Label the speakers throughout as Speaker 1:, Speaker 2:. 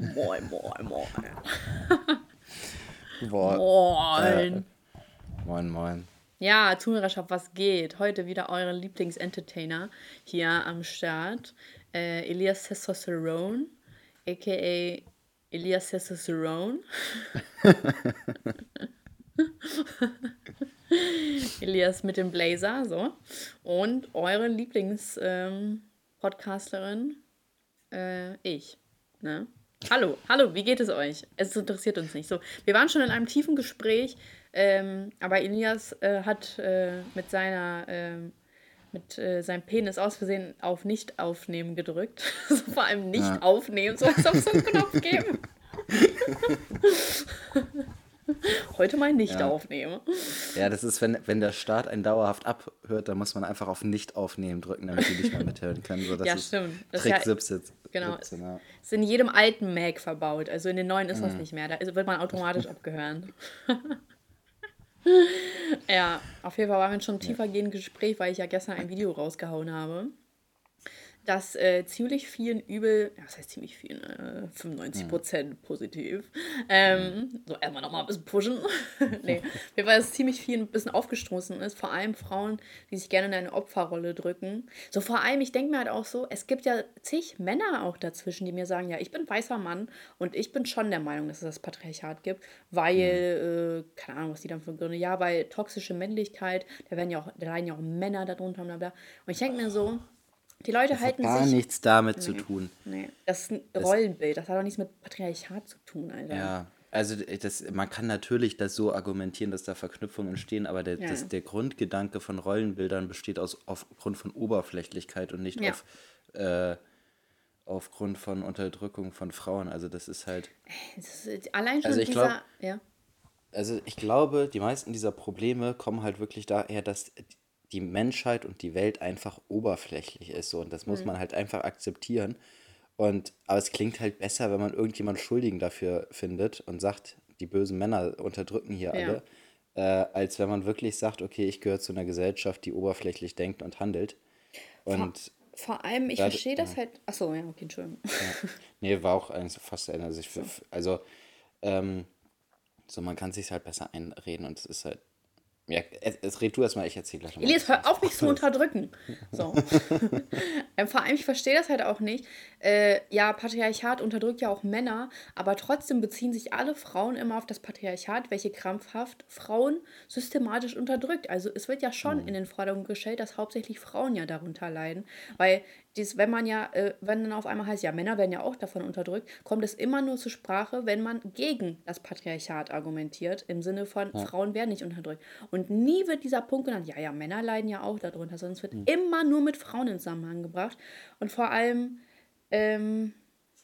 Speaker 1: Moin, moin, moin.
Speaker 2: Boah,
Speaker 1: Moin.
Speaker 2: Äh, moin, moin.
Speaker 1: Ja, Zuhörerschaft, was geht? Heute wieder eure Lieblingsentertainer hier am Start. Äh, Elias Testosterone, a.k.a. Elias Testosterone. Elias mit dem Blazer, so. Und eure Lieblings-Podcasterin, äh, ich. Ne? Hallo, hallo, wie geht es euch? Es interessiert uns nicht. So, wir waren schon in einem tiefen Gespräch, ähm, aber Elias äh, hat äh, mit seiner ähm, mit äh, seinem Penis aus Versehen auf Nicht aufnehmen gedrückt. so, vor allem nicht
Speaker 2: Ja.
Speaker 1: aufnehmen, so als ob es so einen Knopf gäbe. Heute mal nicht
Speaker 2: Ja.
Speaker 1: aufnehmen.
Speaker 2: Ja, das ist, wenn, wenn der Start einen dauerhaft abhört, dann muss man einfach auf Nicht aufnehmen drücken, damit die nicht mehr mithören können. So, das
Speaker 1: Ja,
Speaker 2: ist
Speaker 1: stimmt. Das ist
Speaker 2: Trick
Speaker 1: ja-
Speaker 2: 17.
Speaker 1: genau.
Speaker 2: 17 ja.
Speaker 1: Ist in jedem alten Mac verbaut. Also in den neuen ist
Speaker 2: Mhm.
Speaker 1: das nicht mehr. Da wird man automatisch abgehört. ja, auf jeden Fall waren wir schon einem tiefergehenden Gespräch, weil ich ja gestern ein Video rausgehauen habe, das äh, ziemlich vielen übel, ja, was heißt ziemlich vielen, äh, 95 Prozent positiv. Ähm, so erstmal nochmal ein bisschen pushen. nee, mir war es ziemlich vielen ein bisschen aufgestoßen ist, vor allem Frauen, die sich gerne in eine Opferrolle drücken. So vor allem, ich denke mir halt auch so, es gibt ja zig Männer auch dazwischen, die mir sagen, ja, ich bin weißer Mann und ich bin schon der Meinung, dass es das Patriarchat gibt, weil, äh, keine Ahnung, was die dann für Gründe, ja, weil toxische Männlichkeit, da werden ja auch, da leiden ja auch Männer darunter, bla bla. Und ich denke mir so, die Leute
Speaker 2: Das hat
Speaker 1: halten
Speaker 2: gar
Speaker 1: sich.
Speaker 2: nichts damit zu
Speaker 1: Nee.
Speaker 2: tun.
Speaker 1: Nee, das ist ein Rollenbild, das hat auch nichts mit Patriarchat zu tun, Alter.
Speaker 2: Ja, also das, man kann natürlich das so argumentieren, dass da Verknüpfungen entstehen, aber der,
Speaker 1: Ja.
Speaker 2: das, der Grundgedanke von Rollenbildern besteht aus aufgrund von Oberflächlichkeit und nicht
Speaker 1: Ja.
Speaker 2: auf, äh, aufgrund von Unterdrückung von Frauen. Also das ist halt.
Speaker 1: Das ist, allein schon
Speaker 2: Also ich
Speaker 1: dieser.
Speaker 2: glaub-
Speaker 1: ja.
Speaker 2: Also ich glaube, die meisten dieser Probleme kommen halt wirklich daher, dass die Menschheit und die Welt einfach oberflächlich ist. So, und das
Speaker 1: Mhm.
Speaker 2: muss man halt einfach akzeptieren. Und, aber es klingt halt besser, wenn man irgendjemand Schuldigen dafür findet und sagt, die bösen Männer unterdrücken hier
Speaker 1: Ja.
Speaker 2: alle, äh, als wenn man wirklich sagt, okay, ich gehöre zu einer Gesellschaft, die oberflächlich denkt und handelt. Und
Speaker 1: Vor allem, ich
Speaker 2: Da-
Speaker 1: verstehe das halt. Achso, ja, okay, Entschuldigung.
Speaker 2: Nee, war auch eigentlich fast zu Ende. Also, also ähm, so, man kann sich halt besser einreden und es ist halt. Ja, es, red du erstmal, ich erzähle gleich nochmal.
Speaker 1: Elias, hör auf, mich zu unterdrücken. So. Vor allem, ich verstehe das halt auch nicht. Äh, ja, Patriarchat unterdrückt ja auch Männer, aber trotzdem beziehen sich alle Frauen immer auf das Patriarchat, welche krampfhaft Frauen systematisch unterdrückt. Also es wird ja schon in den Vordergrund gestellt, dass hauptsächlich Frauen ja darunter leiden. Weil dies, wenn man ja, äh, wenn dann auf einmal heißt, ja, Männer werden ja auch davon unterdrückt, kommt es immer nur zur Sprache, wenn man gegen das Patriarchat argumentiert, im Sinne von Frauen werden nicht unterdrückt. Und nie wird dieser Punkt genannt, ja, ja, Männer leiden ja auch darunter, sondern es wird immer nur mit Frauen in Zusammenhang gebracht. Und vor allem, ähm,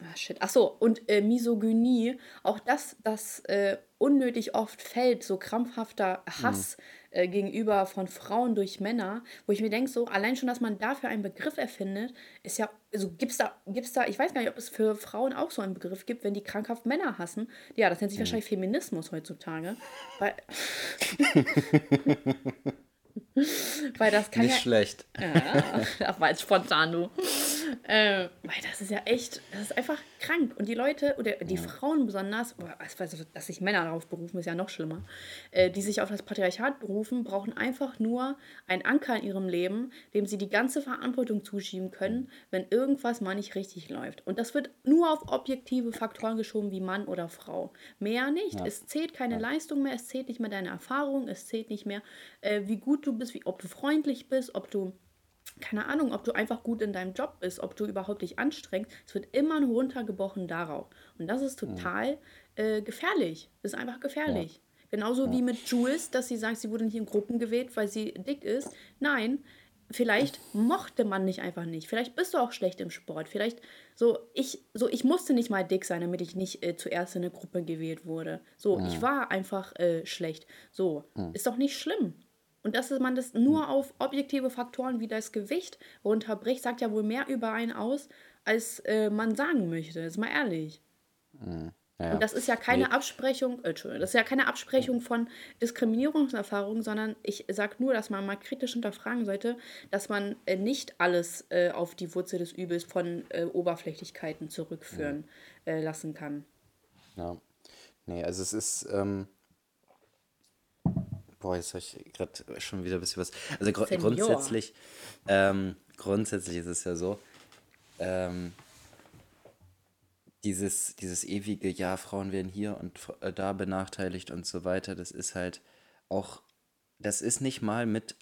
Speaker 1: ah, shit, ach so, und äh, Misogynie, auch das, das äh, unnötig oft fällt, so krampfhafter Hass äh, gegenüber von Frauen durch Männer, wo ich mir denke, so allein schon, dass man dafür einen Begriff erfindet, ist ja, also gibt's da, gibt's da, ich weiß gar nicht, ob es für Frauen auch so einen Begriff gibt, wenn die krankhaft Männer hassen. Ja, das nennt sich wahrscheinlich Feminismus heutzutage. Weil, weil das kann
Speaker 2: Nicht
Speaker 1: ja,
Speaker 2: schlecht.
Speaker 1: ja, das war jetzt spontan, du. Äh, weil das ist ja echt, das ist einfach krank. Und die Leute, oder die Frauen besonders, also, dass sich Männer darauf berufen, ist ja noch schlimmer, äh, die sich auf das Patriarchat berufen, brauchen einfach nur einen Anker in ihrem Leben, dem sie die ganze Verantwortung zuschieben können, wenn irgendwas mal nicht richtig läuft. Und das wird nur auf objektive Faktoren geschoben, wie Mann oder Frau. Mehr nicht. Es zählt keine Leistung mehr, es zählt nicht mehr deine Erfahrung, es zählt nicht mehr, äh, wie gut du bist, wie, ob du freundlich bist, ob du keine Ahnung, ob du einfach gut in deinem Job bist, ob du überhaupt dich anstrengst. Es wird immer nur runtergebrochen darauf. Und das ist total äh, gefährlich. Ist einfach gefährlich. Genauso wie mit Jules, dass sie sagt, sie wurde nicht in Gruppen gewählt, weil sie dick ist. Nein, vielleicht mochte man nicht einfach nicht. Vielleicht bist du auch schlecht im Sport. Vielleicht so, ich, so, ich musste nicht mal dick sein, damit ich nicht äh, zuerst in eine Gruppe gewählt wurde. So, ich war einfach äh, schlecht. So, ist doch nicht schlimm. Und dass man das nur auf objektive Faktoren wie das Gewicht runterbricht, sagt ja wohl mehr über einen aus, als äh, man sagen möchte. Ist mal ehrlich.
Speaker 2: Ja,
Speaker 1: Und das ist ja keine
Speaker 2: Nee.
Speaker 1: Absprechung, äh, Entschuldigung, das ist ja keine Absprechung von Diskriminierungserfahrungen, sondern ich sage nur, dass man mal kritisch hinterfragen sollte, dass man äh, nicht alles äh, auf die Wurzel des Übels von äh, Oberflächlichkeiten zurückführen äh, lassen kann.
Speaker 2: Ja. Nee, also es ist, ähm, boah, jetzt habe ich gerade schon wieder ein bisschen was. Also gru
Speaker 1: Senior.
Speaker 2: grundsätzlich, ähm, grundsätzlich ist es ja so, ähm, dieses, dieses ewige, ja, Frauen werden hier und äh, da benachteiligt und so weiter, das ist halt auch, das ist nicht mal mit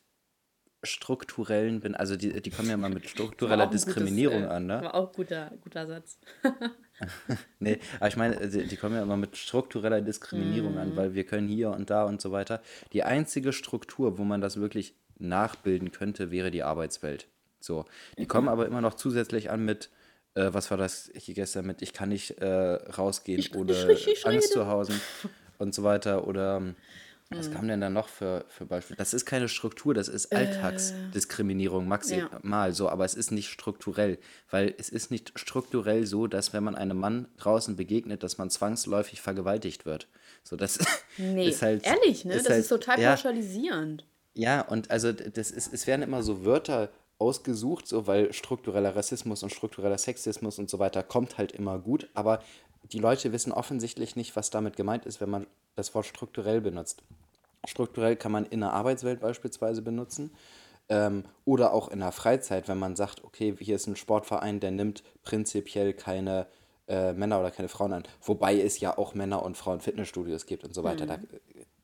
Speaker 2: strukturellen, also die, die kommen ja mal mit struktureller
Speaker 1: ein gutes,
Speaker 2: Diskriminierung
Speaker 1: äh,
Speaker 2: an, ne?
Speaker 1: War auch guter, guter Satz.
Speaker 2: Nee, aber ich meine, die, die kommen ja immer mit struktureller Diskriminierung an, weil wir können hier und da und so weiter. Die einzige Struktur, wo man das wirklich nachbilden könnte, wäre die Arbeitswelt. So. Die kommen aber immer noch zusätzlich an mit, äh, was war das hier gestern mit, ich kann nicht äh, rausgehen
Speaker 1: Ich
Speaker 2: oder
Speaker 1: nicht richtig
Speaker 2: Angst zu Hause und so weiter. Oder ähm, was kam denn da noch für, für Beispiele? Das ist keine Struktur, das ist Alltagsdiskriminierung maximal so, aber es ist nicht strukturell, weil es ist nicht strukturell so, dass wenn man einem Mann draußen begegnet, dass man zwangsläufig vergewaltigt wird. So, das
Speaker 1: Nee,
Speaker 2: ist halt.
Speaker 1: ehrlich, ne? das
Speaker 2: halt-
Speaker 1: ist total
Speaker 2: ja,
Speaker 1: pauschalisierend.
Speaker 2: ja, und also das ist, es werden immer so Wörter ausgesucht, so weil struktureller Rassismus und struktureller Sexismus und so weiter kommt halt immer gut, aber die Leute wissen offensichtlich nicht, was damit gemeint ist, wenn man das Wort strukturell benutzt. Strukturell kann man in der Arbeitswelt beispielsweise benutzen ähm, oder auch in der Freizeit, wenn man sagt, okay, hier ist ein Sportverein, der nimmt prinzipiell keine äh, Männer oder keine Frauen an, wobei es ja auch Männer und Frauen Fitnessstudios gibt und so weiter. Da,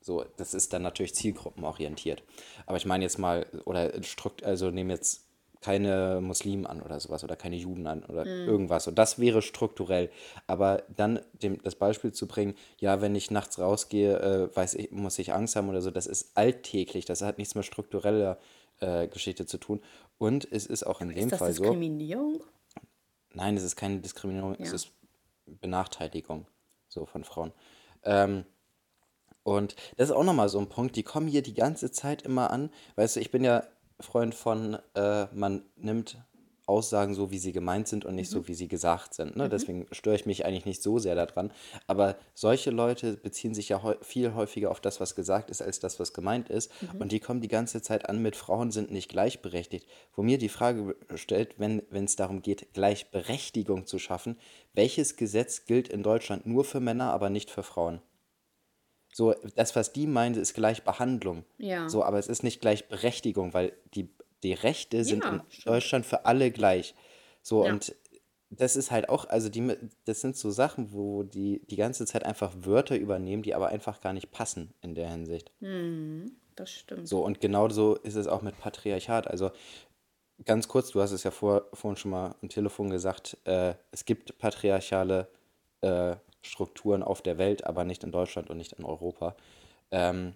Speaker 2: so, das ist dann natürlich zielgruppenorientiert. Aber ich meine jetzt mal, oder Strukt, also nehmen jetzt keine Muslimen an oder sowas oder keine Juden an oder irgendwas. Und das wäre strukturell. Aber dann dem, das Beispiel zu bringen, ja, wenn ich nachts rausgehe, äh, weiß ich, muss ich Angst haben oder so, das ist alltäglich. Das hat nichts mit struktureller äh, Geschichte zu tun. Und es ist auch in dem
Speaker 1: Ist das
Speaker 2: Fall so.
Speaker 1: Diskriminierung?
Speaker 2: Nein, es ist keine Diskriminierung, es
Speaker 1: Ja.
Speaker 2: ist Benachteiligung so von Frauen. Ähm, und das ist auch nochmal so ein Punkt, die kommen hier die ganze Zeit immer an. Weißt du, ich bin ja Freund von, äh, man nimmt Aussagen so, wie sie gemeint sind und nicht so, wie sie gesagt sind. Ne? Deswegen störe ich mich eigentlich nicht so sehr daran. Aber solche Leute beziehen sich ja viel häufiger auf das, was gesagt ist, als das, was gemeint ist. Und die kommen die ganze Zeit an mit Frauen sind nicht gleichberechtigt. Wo mir die Frage stellt, wenn es darum geht, Gleichberechtigung zu schaffen, welches Gesetz gilt in Deutschland nur für Männer, aber nicht für Frauen? So, das, was die meinen, ist Gleichbehandlung.
Speaker 1: Ja.
Speaker 2: So, aber es ist nicht Gleichberechtigung, weil die, die Rechte sind
Speaker 1: Ja,
Speaker 2: in
Speaker 1: stimmt.
Speaker 2: Deutschland für alle gleich. So,
Speaker 1: Ja.
Speaker 2: und das ist halt auch, also die, das sind so Sachen, wo die die ganze Zeit einfach Wörter übernehmen, die aber einfach gar nicht passen in der Hinsicht.
Speaker 1: Das stimmt.
Speaker 2: So, und genau so ist es auch mit Patriarchat. Also ganz kurz, du hast es ja vor, vorhin schon mal am Telefon gesagt, äh, es gibt patriarchale äh, Strukturen auf der Welt, aber nicht in Deutschland und nicht in Europa. Ähm,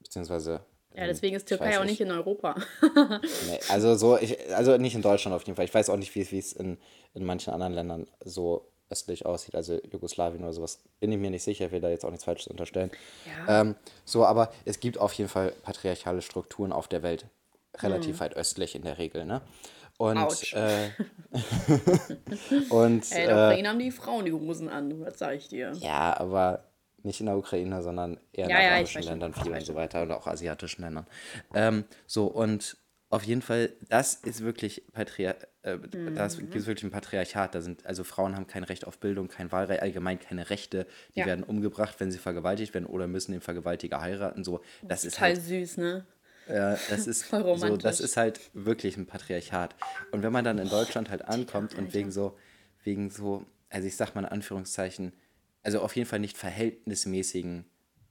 Speaker 2: beziehungsweise.
Speaker 1: Ja, deswegen ist Türkei auch nicht in Europa.
Speaker 2: Nee, also so, ich, also nicht in Deutschland auf jeden Fall. Ich weiß auch nicht, wie, es in, in manchen anderen Ländern so östlich aussieht, also Jugoslawien oder sowas. Bin ich mir nicht sicher, ich will da jetzt auch nichts Falsches unterstellen.
Speaker 1: Ja.
Speaker 2: Ähm, so, aber es gibt auf jeden Fall patriarchale Strukturen auf der Welt. Relativ weit östlich in der Regel, ne? Und, äh, und
Speaker 1: Ey, in
Speaker 2: äh,
Speaker 1: der Ukraine haben die Frauen die Hosen an, das sag ich dir.
Speaker 2: ja, aber nicht in der Ukraine, sondern eher in
Speaker 1: Ja, ja,
Speaker 2: arabischen Ländern viel und so weiter und auch asiatischen Ländern. Ähm, so, und auf jeden Fall, das ist wirklich Patriar äh, das
Speaker 1: Mhm.
Speaker 2: es wirklich ein Patriarchat. Da sind, also Frauen haben kein Recht auf Bildung, kein Wahlrecht, allgemein keine Rechte. Die
Speaker 1: Ja.
Speaker 2: werden umgebracht, wenn sie vergewaltigt werden oder müssen den Vergewaltiger heiraten. So, das ist
Speaker 1: Total
Speaker 2: halt
Speaker 1: süß, ne?
Speaker 2: Äh, das ist so, das ist halt wirklich ein Patriarchat. Und wenn man dann in Deutschland halt ankommt und wegen so, wegen so, also ich sag mal in Anführungszeichen, also auf jeden Fall nicht verhältnismäßigen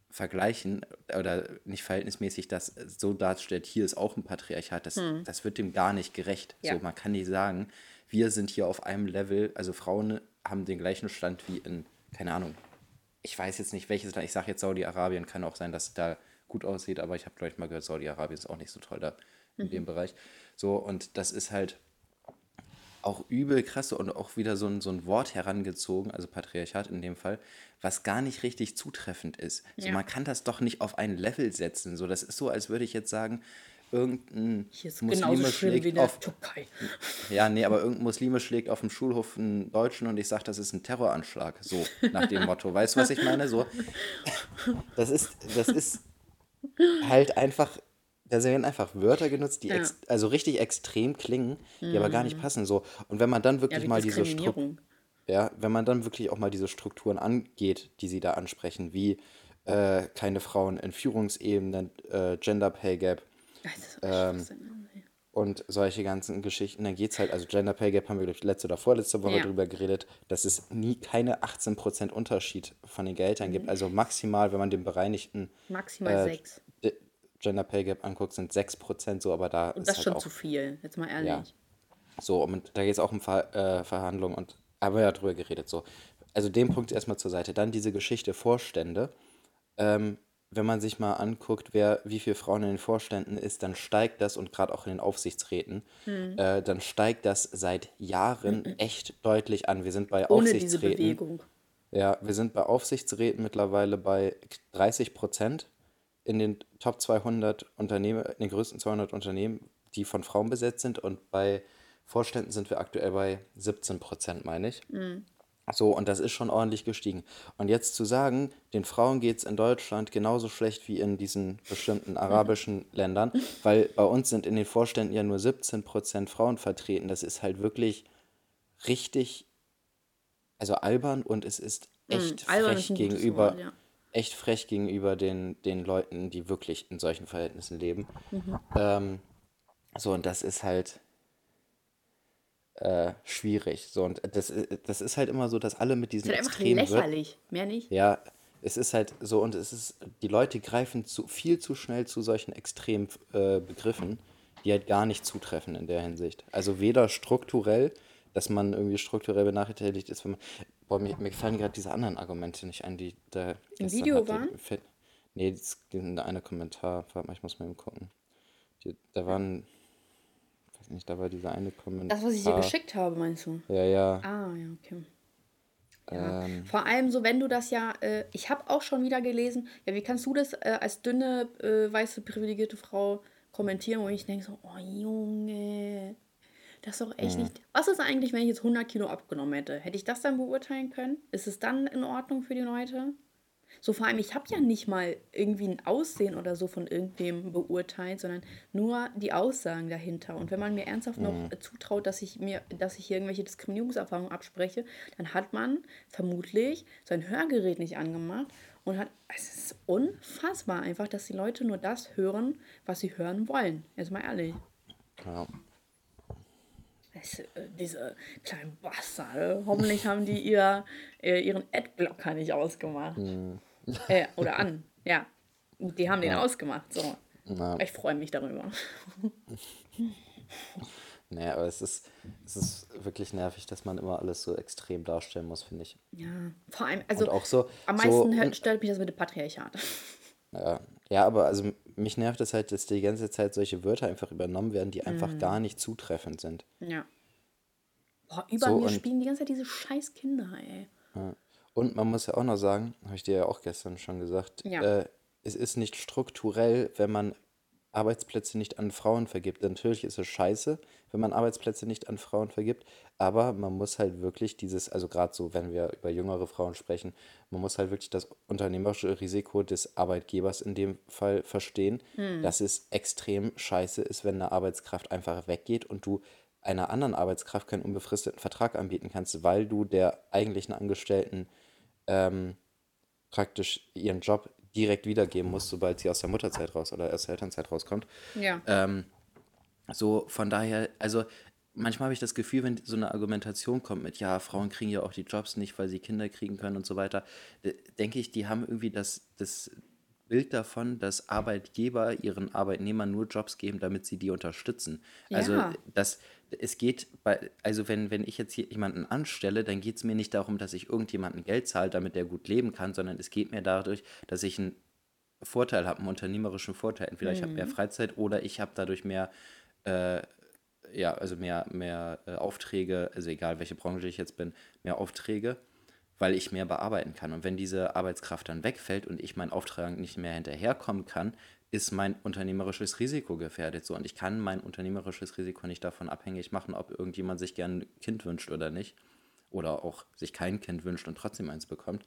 Speaker 2: Vergleichen oder nicht verhältnismäßig das so darstellt, hier ist auch ein Patriarchat, das, das wird dem gar nicht gerecht.
Speaker 1: Hm. Ja.
Speaker 2: So, man kann nicht sagen, wir sind hier auf einem Level, also Frauen haben den gleichen Stand wie in, keine Ahnung, ich weiß jetzt nicht welches Land, ich sage jetzt Saudi-Arabien, kann auch sein, dass da gut aussieht, aber ich habe, glaube ich, mal gehört, Saudi-Arabien ist auch nicht so toll da in dem Bereich. So, und das ist halt auch übel krass und auch wieder so ein, so ein Wort herangezogen, also Patriarchat in dem Fall, was gar nicht richtig zutreffend ist. So,
Speaker 1: Ja.
Speaker 2: man kann das doch nicht auf ein Level setzen. So, das ist so, als würde ich jetzt sagen, irgendein Muslime schlägt auf,
Speaker 1: Türkei.
Speaker 2: ja, nee, aber irgendein Muslime schlägt auf dem Schulhof einen Deutschen und ich sage, das ist ein Terroranschlag. So, nach dem Motto. Weißt du, was ich meine? So, das ist, das ist halt einfach, da werden einfach Wörter genutzt, die
Speaker 1: Ja.
Speaker 2: also richtig extrem klingen, die aber gar nicht passen. So. Und wenn man dann
Speaker 1: Ja,
Speaker 2: wirklich
Speaker 1: wie
Speaker 2: mal diese Struktur,
Speaker 1: Diskriminierung.
Speaker 2: ja, wenn man dann wirklich auch mal diese Strukturen angeht, die sie da ansprechen, wie äh, keine Frauen in Führungsebenen, äh, Gender Pay Gap,
Speaker 1: Ja, das ist
Speaker 2: Ähm. Und solche ganzen Geschichten, dann geht es halt, also Gender Pay Gap haben wir, glaube ich, letzte oder vorletzte Woche
Speaker 1: Ja.
Speaker 2: drüber geredet, dass es nie keine 18% Unterschied von den Gehältern
Speaker 1: Mhm.
Speaker 2: gibt. Also maximal, wenn man den bereinigten
Speaker 1: Maximal
Speaker 2: äh,
Speaker 1: sechs.
Speaker 2: D- Gender Pay Gap anguckt, sind 6% so, aber da
Speaker 1: Und
Speaker 2: ist
Speaker 1: das
Speaker 2: halt
Speaker 1: schon
Speaker 2: auch
Speaker 1: zu viel, jetzt mal ehrlich.
Speaker 2: Ja. so, und da geht es auch um Ver äh, Verhandlungen und aber ja drüber geredet. So. Also den Punkt erstmal zur Seite. Dann diese Geschichte Vorstände. Ähm, wenn man sich mal anguckt, wer, wie viele Frauen in den Vorständen ist, dann steigt das und gerade auch in den Aufsichtsräten,
Speaker 1: Hm.
Speaker 2: äh, dann steigt das seit Jahren echt deutlich an. Wir sind bei
Speaker 1: Ohne diese
Speaker 2: Aufsichtsräten.
Speaker 1: Bewegung.
Speaker 2: Ja, wir sind bei Aufsichtsräten mittlerweile bei 30 Prozent in den Top 200 Unternehmen, in den größten 200 Unternehmen, die von Frauen besetzt sind. Und bei Vorständen sind wir aktuell bei 17 Prozent, meine ich. So, und das ist schon ordentlich gestiegen. Und jetzt zu sagen, den Frauen geht es in Deutschland genauso schlecht wie in diesen bestimmten arabischen Ländern, weil bei uns sind in den Vorständen ja nur 17 Prozent Frauen vertreten, das ist halt wirklich richtig, also albern und es ist echt
Speaker 1: Mm,
Speaker 2: frech gegenüber,
Speaker 1: Wort, ja.
Speaker 2: echt frech gegenüber den, den Leuten, die wirklich in solchen Verhältnissen leben.
Speaker 1: Mhm.
Speaker 2: Ähm, so, und das ist halt äh, schwierig. So, und das, i- das ist halt immer so, dass alle mit diesen
Speaker 1: Das ist halt einfach
Speaker 2: extremen Wör-
Speaker 1: lächerlich. Mehr nicht.
Speaker 2: ja, es ist halt so und es ist, die Leute greifen zu, viel zu schnell zu solchen extremen äh, Begriffen, die halt gar nicht zutreffen in der Hinsicht. Also weder strukturell, dass man irgendwie strukturell benachteiligt ist, wenn man. Boah, mir, mir fallen gerade diese anderen Argumente nicht ein, die da gestern
Speaker 1: Video
Speaker 2: hatte.
Speaker 1: waren?
Speaker 2: Nee, das ist eine Kommentar. Warte mal, ich muss mal eben gucken. Die, da waren. Nicht, war dieser eine Kommentar.
Speaker 1: Das, was ich dir geschickt habe, meinst du?
Speaker 2: Ja, ja.
Speaker 1: Ah, ja, okay. Ja.
Speaker 2: Ähm,
Speaker 1: Vor allem so, wenn du das ja, äh, ich habe auch schon wieder gelesen, ja, wie kannst du das äh, als dünne, äh, weiße, privilegierte Frau kommentieren, wo ich denke so, oh Junge, das ist doch echt nicht. Was ist eigentlich, wenn ich jetzt 100 Kilo abgenommen hätte? Hätte ich das dann beurteilen können? Ist es dann in Ordnung für die Leute? So vor allem, ich habe ja nicht mal irgendwie ein Aussehen oder so von irgendwem beurteilt, sondern nur die Aussagen dahinter. Und wenn man mir ernsthaft noch äh, zutraut, dass ich mir, dass ich hier irgendwelche Diskriminierungserfahrungen abspreche, dann hat man vermutlich sein Hörgerät nicht angemacht und hat. Es ist unfassbar einfach, dass die Leute nur das hören, was sie hören wollen. Jetzt mal ehrlich.
Speaker 2: ja.
Speaker 1: Es, äh, diese kleinen Bastarde. Hoffentlich haben die ihr, äh, ihren Adblocker nicht ausgemacht. Äh, oder an. Ja. Die haben den ausgemacht. So.
Speaker 2: Na,
Speaker 1: Ich freue mich darüber.
Speaker 2: Naja, aber es ist, es ist wirklich nervig, dass man immer alles so extrem darstellen muss, finde ich.
Speaker 1: Ja. Vor allem, also
Speaker 2: Und auch so.
Speaker 1: am
Speaker 2: so
Speaker 1: meisten hört-
Speaker 2: un-
Speaker 1: stört mich das mit dem Patriarchat.
Speaker 2: ja, ja, aber also mich nervt es halt, dass die ganze Zeit solche Wörter einfach übernommen werden, die einfach
Speaker 1: Mhm.
Speaker 2: gar nicht zutreffend sind.
Speaker 1: Ja. Boah, über
Speaker 2: So,
Speaker 1: mir spielen die ganze Zeit diese scheiß Kinder, ey.
Speaker 2: Und man muss ja auch noch sagen, habe ich dir ja auch gestern schon gesagt,
Speaker 1: Ja.
Speaker 2: äh, es ist nicht strukturell, wenn man Arbeitsplätze nicht an Frauen vergibt. Natürlich ist es scheiße, wenn man Arbeitsplätze nicht an Frauen vergibt, aber man muss halt wirklich dieses, also gerade so, wenn wir über jüngere Frauen sprechen, man muss halt wirklich das unternehmerische Risiko des Arbeitgebers in dem Fall verstehen, dass es extrem scheiße ist, wenn eine Arbeitskraft einfach weggeht und du einer anderen Arbeitskraft keinen unbefristeten Vertrag anbieten kannst, weil du der eigentlichen Angestellten ähm, praktisch ihren Job direkt wiedergeben muss, sobald sie aus der Mutterzeit raus oder aus der Elternzeit rauskommt.
Speaker 1: Ja.
Speaker 2: Ähm, so, von daher, also manchmal habe ich das Gefühl, wenn so eine Argumentation kommt mit, ja, Frauen kriegen ja auch die Jobs nicht, weil sie Kinder kriegen können und so weiter, d- denke ich, die haben irgendwie das, das Bild davon, dass Arbeitgeber ihren Arbeitnehmern nur Jobs geben, damit sie die unterstützen. Also
Speaker 1: Ja.
Speaker 2: das, es geht bei, also wenn, wenn ich jetzt hier jemanden anstelle, dann geht es mir nicht darum, dass ich irgendjemanden Geld zahle, damit der gut leben kann, sondern es geht mir dadurch, dass ich einen Vorteil habe, einen unternehmerischen Vorteil. Entweder ich habe mehr Freizeit oder ich habe dadurch mehr, äh, ja, also mehr, mehr äh, Aufträge, also egal welche Branche ich jetzt bin, mehr Aufträge, weil ich mehr bearbeiten kann. Und wenn diese Arbeitskraft dann wegfällt und ich meinen Auftrag nicht mehr hinterherkommen kann, ist mein unternehmerisches Risiko gefährdet. So, und ich kann mein unternehmerisches Risiko nicht davon abhängig machen, ob irgendjemand sich gern ein Kind wünscht oder nicht. Oder auch sich kein Kind wünscht und trotzdem eins bekommt.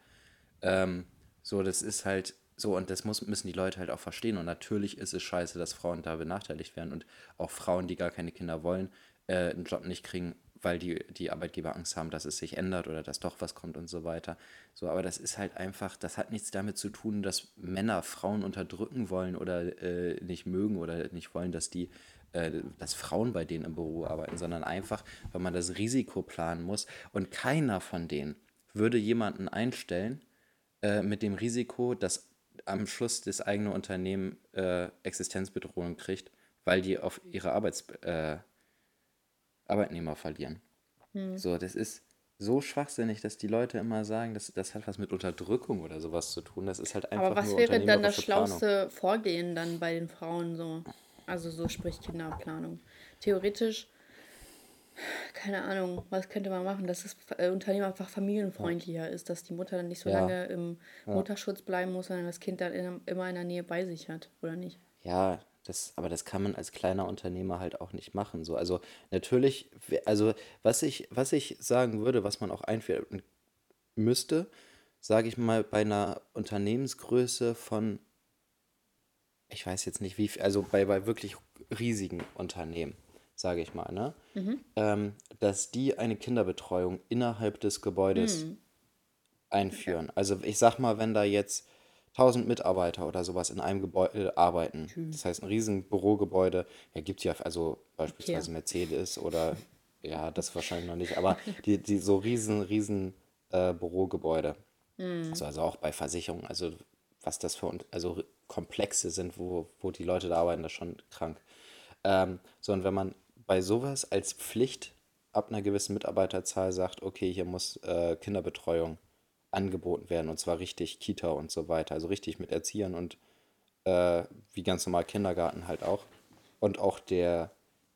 Speaker 2: Ähm, so, das ist halt so, und das muss, müssen die Leute halt auch verstehen. Und natürlich ist es scheiße, dass Frauen da benachteiligt werden und auch Frauen, die gar keine Kinder wollen, äh, einen Job nicht kriegen, weil die, die Arbeitgeber Angst haben, dass es sich ändert oder dass doch was kommt und so weiter. So, aber das ist halt einfach, das hat nichts damit zu tun, dass Männer Frauen unterdrücken wollen oder äh, nicht mögen oder nicht wollen, dass die, äh, dass Frauen bei denen im Büro arbeiten, sondern einfach, weil man das Risiko planen muss. Und keiner von denen würde jemanden einstellen äh, mit dem Risiko, dass am Schluss das eigene Unternehmen äh, Existenzbedrohung kriegt, weil die auf ihre Arbeits, äh, Arbeitnehmer verlieren. Hm. So, das ist so schwachsinnig, dass die Leute immer sagen, dass das hat was mit Unterdrückung oder sowas zu tun. Das ist halt einfach
Speaker 1: Aber was
Speaker 2: nur
Speaker 1: wäre dann das schlauste Vorgehen dann bei den Frauen so? Also so sprich Kinderplanung. Theoretisch, keine Ahnung, was könnte man machen, dass das äh, Unternehmen einfach familienfreundlicher ist, dass die Mutter dann nicht so
Speaker 2: Ja.
Speaker 1: lange im Mutterschutz bleiben muss, sondern das Kind dann in, immer in der Nähe bei sich hat, oder nicht?
Speaker 2: Ja, das, aber das kann man als kleiner Unternehmer halt auch nicht machen. So, also natürlich, also was ich, was ich sagen würde, was man auch einführen müsste, sage ich mal, bei einer Unternehmensgröße von, ich weiß jetzt nicht wie viel, also bei, bei wirklich riesigen Unternehmen, sage ich mal, ne? Ähm, dass die eine Kinderbetreuung innerhalb des Gebäudes einführen. Also ich sag mal, wenn da jetzt 1000 Mitarbeiter oder sowas in einem Gebäude arbeiten, das heißt ein riesen Bürogebäude, ja gibt ja also beispielsweise Mercedes oder ja, das wahrscheinlich noch nicht, aber die, die so riesen, riesen äh, Bürogebäude. Also, also auch bei Versicherungen, also was das für also Komplexe sind, wo, wo die Leute da arbeiten, das ist schon krank. Ähm, so, und wenn man bei sowas als Pflicht ab einer gewissen Mitarbeiterzahl sagt, okay, hier muss äh, Kinderbetreuung angeboten werden und zwar richtig Kita und so weiter, also richtig mit Erziehern und äh, wie ganz normal Kindergarten halt auch. Und auch der,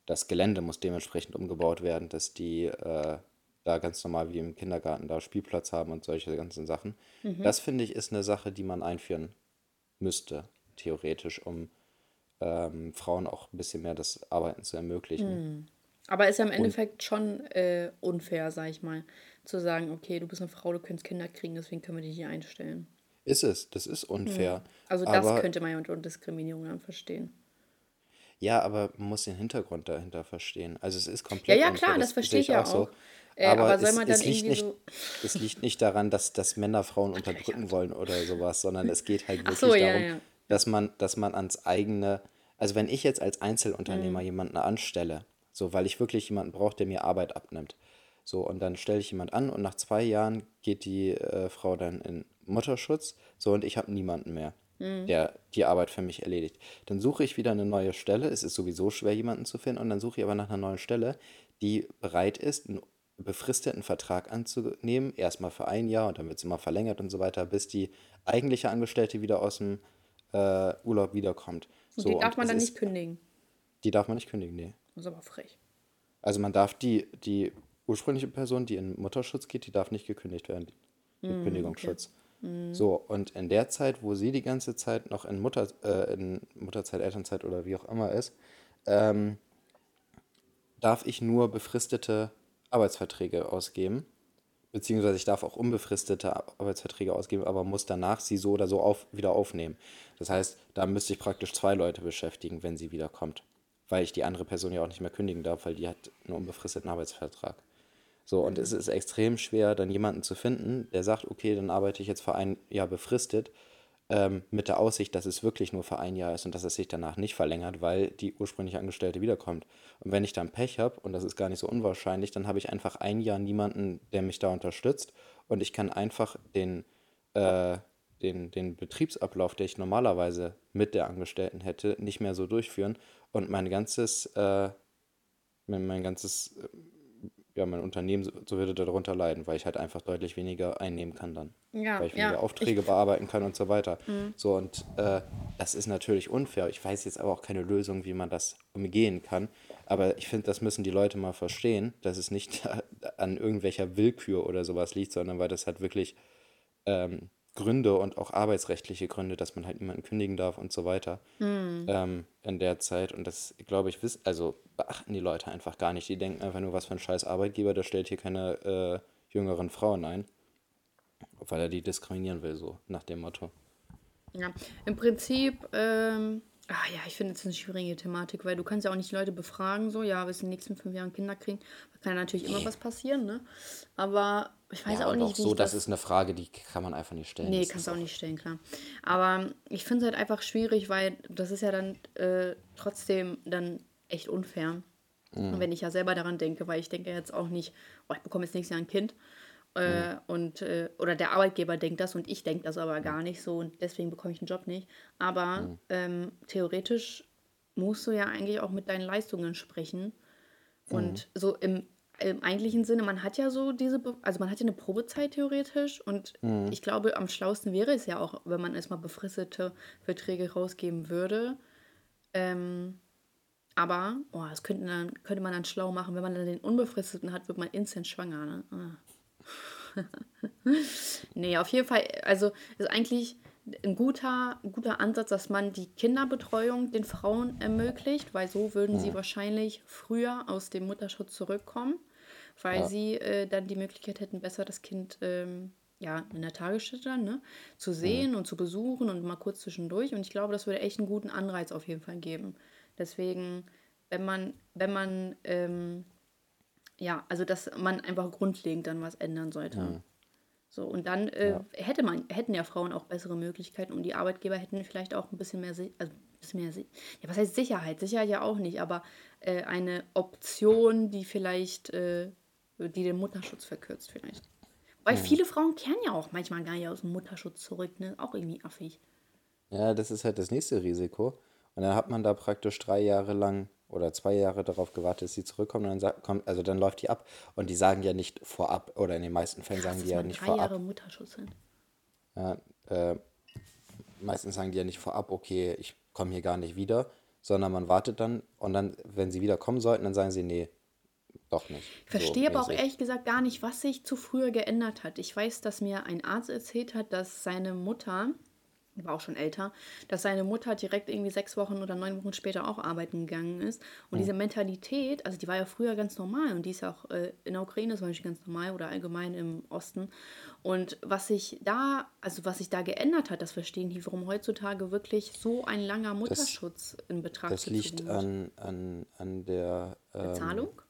Speaker 2: das Gelände muss dementsprechend umgebaut werden, dass die äh, da ganz normal wie im Kindergarten da Spielplatz haben und solche ganzen Sachen. Das finde ich ist eine Sache, die man einführen müsste, theoretisch, um ähm, Frauen auch ein bisschen mehr das Arbeiten zu ermöglichen.
Speaker 1: Aber ist ja im Endeffekt schon äh, unfair, sag ich mal, zu sagen, okay, du bist eine Frau, du könntest Kinder kriegen, deswegen können wir dich hier einstellen.
Speaker 2: Ist es, das ist unfair.
Speaker 1: Also das
Speaker 2: aber,
Speaker 1: könnte man ja unter Diskriminierung dann verstehen.
Speaker 2: Ja, aber man muss den Hintergrund dahinter verstehen. Also es ist
Speaker 1: Ja,
Speaker 2: komplett
Speaker 1: ja,
Speaker 2: unfair,
Speaker 1: klar, das
Speaker 2: sehe
Speaker 1: verstehe ich ja auch. Äh,
Speaker 2: Aber,
Speaker 1: aber soll
Speaker 2: es,
Speaker 1: man dann
Speaker 2: es, liegt nicht,
Speaker 1: so.
Speaker 2: es liegt nicht daran, dass, dass Männer Frauen unterdrücken wollen oder sowas, sondern es geht halt wirklich
Speaker 1: so, ja,
Speaker 2: darum,
Speaker 1: ja.
Speaker 2: dass man, dass man ans eigene, also wenn ich jetzt als Einzelunternehmer
Speaker 1: Mhm.
Speaker 2: jemanden anstelle, so weil ich wirklich jemanden brauche, der mir Arbeit abnimmt, so und dann stelle ich jemand an und nach zwei Jahren geht die äh, Frau dann in Mutterschutz, so und ich habe niemanden mehr,
Speaker 1: Mhm.
Speaker 2: der die Arbeit für mich erledigt. Dann suche ich wieder eine neue Stelle. Es ist sowieso schwer, jemanden zu finden und dann suche ich aber nach einer neuen Stelle, die bereit ist, einen befristeten Vertrag anzunehmen, erstmal für ein Jahr und dann wird es immer verlängert und so weiter, bis die eigentliche Angestellte wieder aus dem äh, Urlaub wiederkommt.
Speaker 1: Und
Speaker 2: So,
Speaker 1: die darf man dann nicht kündigen.
Speaker 2: Die darf man nicht kündigen, nee.
Speaker 1: Das ist aber frech.
Speaker 2: Also man darf die, die ursprüngliche Person, die in Mutterschutz geht, die darf nicht gekündigt werden. Mit Kündigungsschutz. So, und in der Zeit, wo sie die ganze Zeit noch in, Mutter, äh, in Mutterzeit, Elternzeit oder wie auch immer ist, ähm, darf ich nur befristete Arbeitsverträge ausgeben. Beziehungsweise ich darf auch unbefristete Arbeitsverträge ausgeben, aber muss danach sie so oder so auf, wieder aufnehmen. Das heißt, da müsste ich praktisch zwei Leute beschäftigen, wenn sie wiederkommt. Weil ich die andere Person ja auch nicht mehr kündigen darf, weil die hat einen unbefristeten Arbeitsvertrag. So, und es ist extrem schwer, dann jemanden zu finden, der sagt, okay, dann arbeite ich jetzt für ein Jahr befristet, ähm, mit der Aussicht, dass es wirklich nur für ein Jahr ist und dass es sich danach nicht verlängert, weil die ursprüngliche Angestellte wiederkommt. Und wenn ich dann Pech habe, und das ist gar nicht so unwahrscheinlich, dann habe ich einfach ein Jahr niemanden, der mich da unterstützt und ich kann einfach den, äh, den, den Betriebsablauf, der ich normalerweise mit der Angestellten hätte, nicht mehr so durchführen und mein ganzes, äh, mein, mein ganzes, äh, ja, mein Unternehmen, so, so würde darunter leiden, weil ich halt einfach deutlich weniger einnehmen kann dann.
Speaker 1: Ja,
Speaker 2: weil ich
Speaker 1: ja,
Speaker 2: weniger Aufträge bearbeiten kann und so weiter. So, und äh, das ist natürlich unfair. Ich weiß jetzt aber auch keine Lösung, wie man das umgehen kann. Aber ich finde, das müssen die Leute mal verstehen, dass es nicht an irgendwelcher Willkür oder sowas liegt, sondern weil das halt wirklich ähm, Gründe und auch arbeitsrechtliche Gründe, dass man halt niemanden kündigen darf und so weiter ähm, in der Zeit. Und das, glaube ich, wiss, also beachten die Leute einfach gar nicht. Die denken einfach nur, was für ein scheiß Arbeitgeber, der stellt hier keine äh, jüngeren Frauen ein, weil er die diskriminieren will, so nach dem Motto.
Speaker 1: Ja, im Prinzip, ähm, ach ja, ich finde es eine schwierige Thematik, weil du kannst ja auch nicht Leute befragen, so, ja, willst du in den nächsten fünf Jahren Kinder kriegen? Da kann ja natürlich immer was passieren, ne? Aber ich weiß
Speaker 2: Ja,
Speaker 1: auch nicht,
Speaker 2: auch so, das
Speaker 1: das...
Speaker 2: ist eine Frage, die kann man einfach nicht stellen.
Speaker 1: Nee,
Speaker 2: Das
Speaker 1: kannst du auch nicht stellen, klar. Aber ich finde es halt einfach schwierig, weil das ist ja dann äh, trotzdem dann echt unfair. Und wenn ich ja selber daran denke, weil ich denke jetzt auch nicht, oh, ich bekomme jetzt nächstes Jahr ein Kind. Äh, und, äh, oder der Arbeitgeber denkt das und ich denke das aber gar nicht so und deswegen bekomme ich einen Job nicht. Aber ähm, theoretisch musst du ja eigentlich auch mit deinen Leistungen sprechen. Und so im, im eigentlichen Sinne, man hat ja so diese, also man hat ja eine Probezeit theoretisch und ich glaube, am schlausten wäre es ja auch, wenn man erstmal befristete Verträge rausgeben würde. Ähm, aber, oh, das könnte, dann, könnte man dann schlau machen, wenn man dann den unbefristeten hat, wird man instant schwanger, ne? Ah. nee, auf jeden Fall, also ist eigentlich ein guter, ein guter Ansatz, dass man die Kinderbetreuung den Frauen ermöglicht, weil so würden sie wahrscheinlich früher aus dem Mutterschutz zurückkommen, weil
Speaker 2: Ja.
Speaker 1: sie äh, dann die Möglichkeit hätten, besser das Kind ähm, ja, in der Tagesstätte ne, zu sehen und zu besuchen und mal kurz zwischendurch. Und ich glaube, das würde echt einen guten Anreiz auf jeden Fall geben. Deswegen, wenn man, wenn man, ähm, ja, also dass man einfach grundlegend dann was ändern sollte. So, und dann äh,
Speaker 2: Ja.
Speaker 1: hätte man, hätten ja Frauen auch bessere Möglichkeiten und die Arbeitgeber hätten vielleicht auch ein bisschen mehr, also ein bisschen mehr, ja, was heißt Sicherheit? Sicherheit ja auch nicht, aber äh, eine Option, die vielleicht, äh, die den Mutterschutz verkürzt vielleicht. Weil viele Frauen kehren ja auch manchmal gar nicht aus dem Mutterschutz zurück, ne? Auch irgendwie affig.
Speaker 2: Ja, das ist halt das nächste Risiko. Und dann hat man da praktisch drei Jahre lang oder zwei Jahre darauf gewartet, dass sie zurückkommen. Und dann sagt, kommt, also dann läuft die ab. Und die sagen ja nicht vorab, oder in den meisten Fällen
Speaker 1: Krass,
Speaker 2: sagen die ja nicht
Speaker 1: drei
Speaker 2: vorab.
Speaker 1: Jahre Mutterschutz sind.
Speaker 2: Ja, äh, meistens sagen die ja nicht vorab, okay, ich komme hier gar nicht wieder, sondern man wartet dann und dann, wenn sie wieder kommen sollten, dann sagen sie, nee, doch nicht.
Speaker 1: Ich verstehe aber auch ehrlich gesagt gar nicht, was sich zu früher geändert hat. Ich weiß, dass mir ein Arzt erzählt hat, dass seine Mutter, war auch schon älter, dass seine Mutter direkt irgendwie sechs Wochen oder neun Wochen später auch arbeiten gegangen ist. Und diese Mentalität, also die war ja früher ganz normal und die ist ja auch äh, in der Ukraine zum Beispiel ganz normal oder allgemein im Osten. Und was sich da, also was sich da geändert hat, das verstehen die, warum heutzutage wirklich so ein langer Mutterschutz in Betracht
Speaker 2: Das liegt an, an, an der ähm,
Speaker 1: Bezahlung?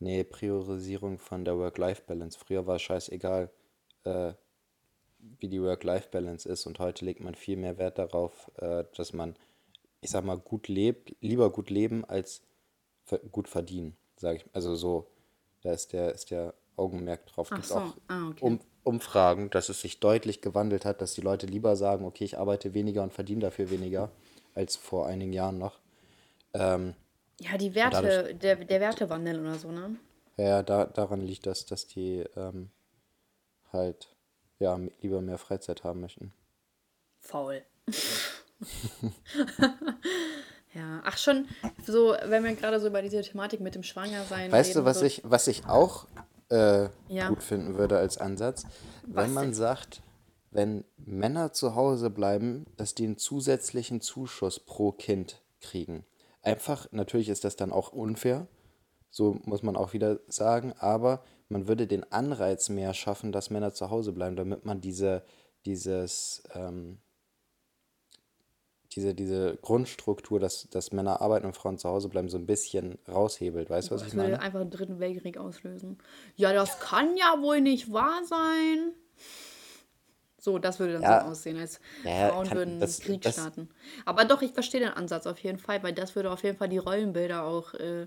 Speaker 2: Nee, Priorisierung von der Work-Life-Balance. Früher war es scheißegal, äh, wie die Work-Life-Balance ist und heute legt man viel mehr Wert darauf, äh, dass man, ich sag mal, gut lebt, lieber gut leben als ver gut verdienen, sage ich. Also so, da ist der, ist der Augenmerk drauf. Gibt
Speaker 1: so,
Speaker 2: auch
Speaker 1: ah, okay.
Speaker 2: um, Umfragen, dass es sich deutlich gewandelt hat, dass die Leute lieber sagen, okay, ich arbeite weniger und verdiene dafür weniger, als vor einigen Jahren noch. Ähm,
Speaker 1: Ja, die Werte,
Speaker 2: dadurch-
Speaker 1: der, der Wertewandel oder so, ne?
Speaker 2: Ja, da, daran liegt das, dass die ähm, halt ja lieber mehr Freizeit haben möchten.
Speaker 1: Faul. ja, ach schon, so, wenn wir gerade so über diese Thematik mit dem Schwangersein
Speaker 2: Weißt du,
Speaker 1: reden,
Speaker 2: was
Speaker 1: so,
Speaker 2: ich, was ich auch äh,
Speaker 1: Ja.
Speaker 2: gut finden würde als Ansatz?
Speaker 1: Was
Speaker 2: Wenn man
Speaker 1: denn?
Speaker 2: sagt, wenn Männer zu Hause bleiben, dass die einen zusätzlichen Zuschuss pro Kind kriegen. Einfach, natürlich ist das dann auch unfair, so muss man auch wieder sagen, aber man würde den Anreiz mehr schaffen, dass Männer zu Hause bleiben, damit man diese, dieses, ähm, diese, diese Grundstruktur, dass, dass Männer arbeiten und Frauen zu Hause bleiben, so ein bisschen raushebelt. Weißt du, was
Speaker 1: das
Speaker 2: ich
Speaker 1: würde
Speaker 2: meine?
Speaker 1: einfach einen dritten Weltkrieg auslösen. Ja, das kann ja wohl nicht wahr sein. So, das würde dann
Speaker 2: Ja.
Speaker 1: so aussehen, als
Speaker 2: Ja,
Speaker 1: Frauen
Speaker 2: kann-
Speaker 1: würden
Speaker 2: das-
Speaker 1: Krieg
Speaker 2: das-
Speaker 1: starten. Aber doch, ich verstehe den Ansatz auf jeden Fall, weil das würde auf jeden Fall die Rollenbilder auch äh,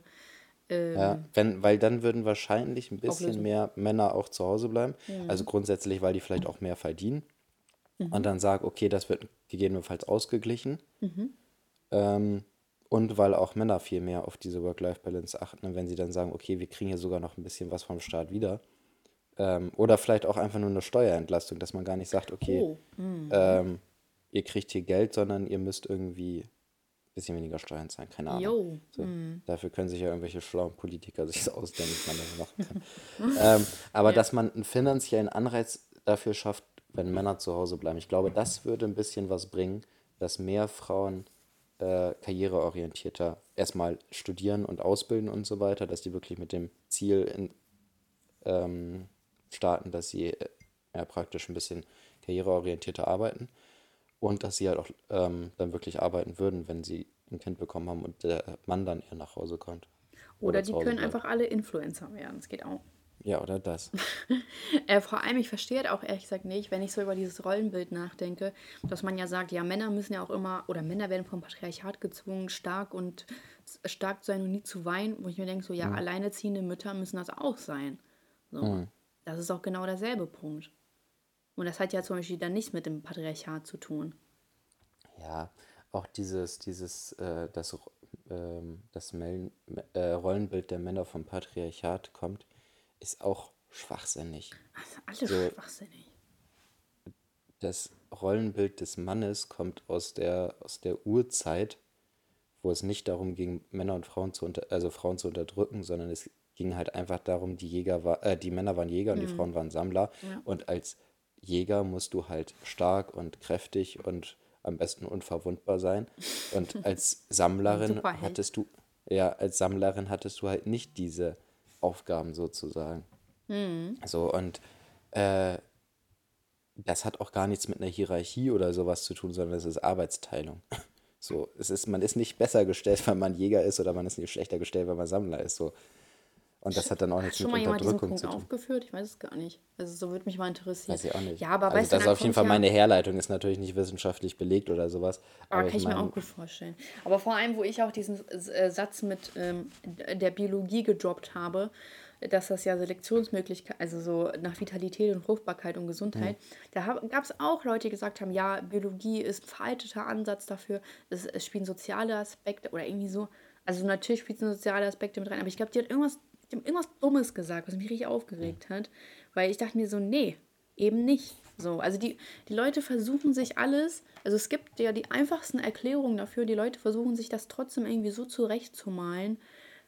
Speaker 2: Ja, wenn, weil dann würden wahrscheinlich ein bisschen
Speaker 1: Auflösen.
Speaker 2: mehr Männer auch zu Hause bleiben. Also grundsätzlich, weil die vielleicht auch mehr verdienen. Und dann sagen, okay, das wird gegebenenfalls ausgeglichen. Ähm, und weil auch Männer viel mehr auf diese Work-Life-Balance achten, und wenn sie dann sagen, okay, wir kriegen hier sogar noch ein bisschen was vom Staat wieder. Ähm, oder vielleicht auch einfach nur eine Steuerentlastung, dass man gar nicht sagt, okay,
Speaker 1: Oh,
Speaker 2: ähm, ihr kriegt hier Geld, sondern ihr müsst irgendwie bisschen weniger Steuern zahlen, keine Ahnung. So, mm. Dafür können sich ja irgendwelche schlauen Politiker sich so ausdenken, wie man das machen kann. ähm, aber ja. dass man einen finanziellen Anreiz dafür schafft, wenn Männer zu Hause bleiben, ich glaube, das würde ein bisschen was bringen, dass mehr Frauen äh, karriereorientierter erstmal studieren und ausbilden und so weiter, dass die wirklich mit dem Ziel in, ähm, starten, dass sie äh, ja, praktisch ein bisschen karriereorientierter arbeiten und dass sie halt auch ähm, dann wirklich arbeiten würden, wenn sie ein Kind bekommen haben und der Mann dann eher nach Hause kommt.
Speaker 1: Oder, oder die können bleibt. einfach alle Influencer werden. Das geht auch.
Speaker 2: Ja, oder das.
Speaker 1: äh, vor allem, ich verstehe halt auch ehrlich gesagt nicht, wenn ich so über dieses Rollenbild nachdenke, dass man ja sagt, ja, Männer müssen ja auch immer, oder Männer werden vom Patriarchat gezwungen, stark und stark zu sein und nie zu weinen, wo ich mir denke, so, ja, mhm. alleineziehende Mütter müssen das auch sein. So. Mhm. Das ist auch genau derselbe Punkt. Und das hat ja zum Beispiel dann nichts mit dem Patriarchat zu tun.
Speaker 2: Ja, auch dieses, dieses, äh, das, äh, das Mel äh, Rollenbild der Männer vom Patriarchat kommt, ist auch schwachsinnig.
Speaker 1: Also alles so, schwachsinnig.
Speaker 2: Das Rollenbild des Mannes kommt aus der, aus der Urzeit, wo es nicht darum ging, Männer und Frauen zu unter, also Frauen zu unterdrücken, sondern es ging halt einfach darum, die Jäger war, äh, die Männer waren Jäger und mhm. die Frauen waren Sammler. Ja. Und als Jäger musst du halt stark und kräftig und am besten unverwundbar sein. Und als Sammlerin hattest du, ja, als Sammlerin hattest du halt nicht diese Aufgaben sozusagen. Mhm. So, und äh, das hat auch gar nichts mit einer Hierarchie oder sowas zu tun, sondern es ist Arbeitsteilung. So, es ist, man ist nicht besser gestellt, wenn man Jäger ist, oder man ist nicht schlechter gestellt, wenn man Sammler ist. So, und das hat dann auch nichts
Speaker 1: mit Unterdrückung zu tun. aufgeführt? Ich weiß es gar nicht. Also so würde mich mal interessieren.
Speaker 2: Weiß ich auch nicht. Ja, aber also das ist auf jeden Fall meine Herleitung, ist natürlich nicht wissenschaftlich belegt oder sowas.
Speaker 1: Aber, aber kann ich, mein, mir auch gut vorstellen. Aber vor allem, wo ich auch diesen äh, Satz mit ähm, der Biologie gedroppt habe, dass das ja Selektionsmöglichkeit, also so nach Vitalität und Fruchtbarkeit und Gesundheit, mhm. da gab es auch Leute, die gesagt haben, ja, Biologie ist ein veralteter Ansatz dafür, es, es spielen soziale Aspekte oder irgendwie so. Also natürlich spielen soziale Aspekte mit rein, aber ich glaube, die hat irgendwas die haben irgendwas Dummes gesagt, was mich richtig aufgeregt hat, weil ich dachte mir so, nee, eben nicht. So, also die, die Leute versuchen sich alles, also es gibt ja die einfachsten Erklärungen dafür, die Leute versuchen sich das trotzdem irgendwie so zurechtzumalen.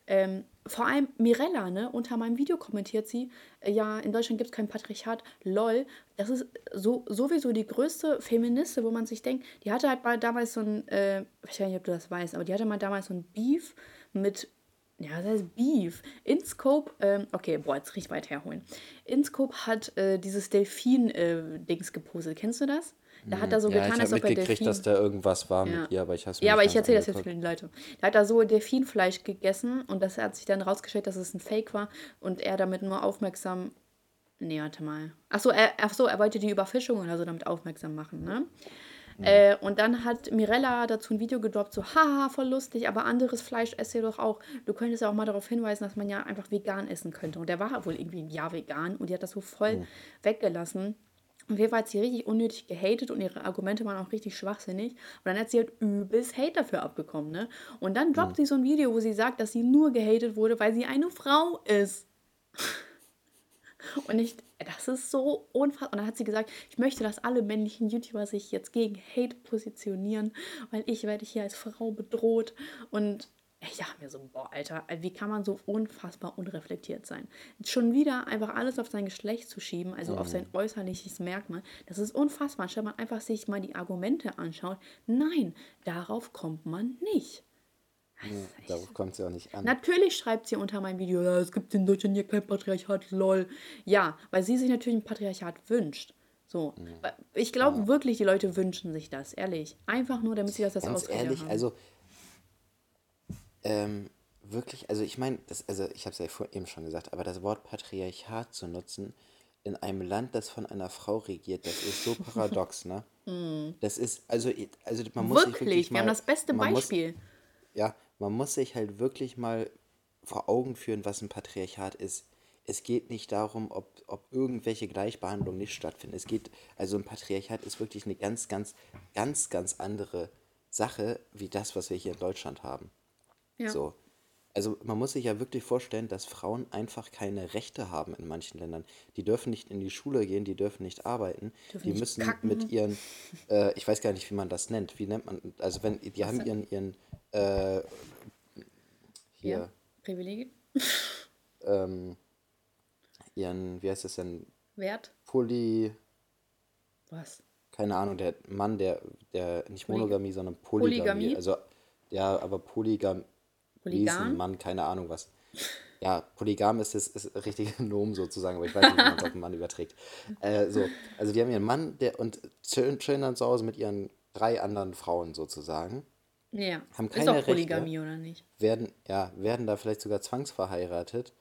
Speaker 1: Ähm, vor allem Mirella, ne, unter meinem Video kommentiert sie, äh, ja, in Deutschland gibt es kein Patriarchat, lol. Das ist so, sowieso die größte Feministe, wo man sich denkt, die hatte halt mal damals so ein, äh, ich weiß nicht, ob du das weißt, aber die hatte mal damals so ein Beef mit ja, das heißt Beef. InScope, ähm, okay, boah, jetzt richtig weit herholen. InScope hat äh, dieses Delfin-Dings äh, gepostet. Kennst du das? Da hat er so
Speaker 2: ja, getan, als ob er Delfin... dass da irgendwas war ja. mit ihr, aber ich
Speaker 1: hasse Ja, aber ich erzähle das jetzt für die Leute. Da hat er so Delfinfleisch gegessen und das hat sich dann rausgestellt, dass es ein Fake war und er damit nur aufmerksam... Nee, warte mal. Achso, er, ach so, er wollte die Überfischung oder so damit aufmerksam machen, ne? Mhm. Äh, und dann hat Mirella dazu ein Video gedroppt, so, haha, voll lustig, aber anderes Fleisch esse doch auch. Du könntest ja auch mal darauf hinweisen, dass man ja einfach vegan essen könnte. Und der war wohl irgendwie ein Jahr vegan und die hat das so voll mhm. weggelassen. Jeden Fall hat sie richtig unnötig gehatet und ihre Argumente waren auch richtig schwachsinnig. Und dann hat sie halt übelst Hate dafür abbekommen, ne? Und dann droppt mhm. sie so ein Video, wo sie sagt, dass sie nur gehatet wurde, weil sie eine Frau ist. Und ich, das ist so unfassbar. Und dann hat sie gesagt, ich möchte, dass alle männlichen YouTuber sich jetzt gegen Hate positionieren, weil ich werde hier als Frau bedroht. Und ich dachte mir so, boah, Alter, wie kann man so unfassbar unreflektiert sein? Schon wieder einfach alles auf sein Geschlecht zu schieben, also mhm. auf sein äußerliches Merkmal, das ist unfassbar. Statt man einfach sich mal die Argumente anschaut, nein, darauf kommt man nicht.
Speaker 2: Nee, darauf kommt sie auch nicht an.
Speaker 1: Natürlich schreibt sie unter meinem Video, ja, es gibt in Deutschland hier kein Patriarchat, lol. Ja, weil sie sich natürlich ein Patriarchat wünscht. So. Mhm. Ich glaube ja. wirklich, die Leute wünschen sich das, ehrlich. Einfach nur, damit sie das, das
Speaker 2: Ganz ehrlich, haben. also ähm, wirklich, also ich meine, also ich habe es ja vorhin eben schon gesagt, aber das Wort Patriarchat zu nutzen in einem Land, das von einer Frau regiert, das ist so paradox, ne? Mm. Das ist, also, also man muss
Speaker 1: wirklich, wirklich wir mal, haben das beste Beispiel.
Speaker 2: Muss, ja, man muss sich halt wirklich mal vor Augen führen, was ein Patriarchat ist. Es geht nicht darum, ob, ob irgendwelche Gleichbehandlung nicht stattfindet. Es geht, also ein Patriarchat ist wirklich eine ganz, ganz, ganz, ganz andere Sache wie das, was wir hier in Deutschland haben. Ja. So. Also man muss sich ja wirklich vorstellen, dass Frauen einfach keine Rechte haben in manchen Ländern. Die dürfen nicht in die Schule gehen, die dürfen nicht arbeiten,
Speaker 1: Dürfen
Speaker 2: die
Speaker 1: nicht
Speaker 2: müssen
Speaker 1: kacken.
Speaker 2: mit ihren, äh, ich weiß gar nicht, wie man das nennt. Wie nennt man, also wenn, die haben ihren, ihren, äh, hier,
Speaker 1: Ja. Privilegien?
Speaker 2: ähm, ihren, wie heißt das denn,
Speaker 1: Wert?
Speaker 2: Poly,
Speaker 1: Was?
Speaker 2: keine Ahnung, der Mann, der, der nicht
Speaker 1: Poly-
Speaker 2: Monogamie, sondern Polygamie.
Speaker 1: Polygamie?
Speaker 2: Also, ja, aber Polygam,
Speaker 1: Polygam?
Speaker 2: Riesen, Mann, keine Ahnung was. Ja, Polygam ist das ist das richtige Nomen sozusagen, aber ich weiß nicht, wie man es auf den Mann überträgt. Äh, so, also die haben ihren Mann der, und chillen, chillen dann zu Hause mit ihren drei anderen Frauen sozusagen,
Speaker 1: Ja.
Speaker 2: Haben
Speaker 1: ist
Speaker 2: keine
Speaker 1: doch
Speaker 2: Rechte.
Speaker 1: Polygamie, oder nicht?
Speaker 2: werden, ja, werden da vielleicht sogar zwangsverheiratet.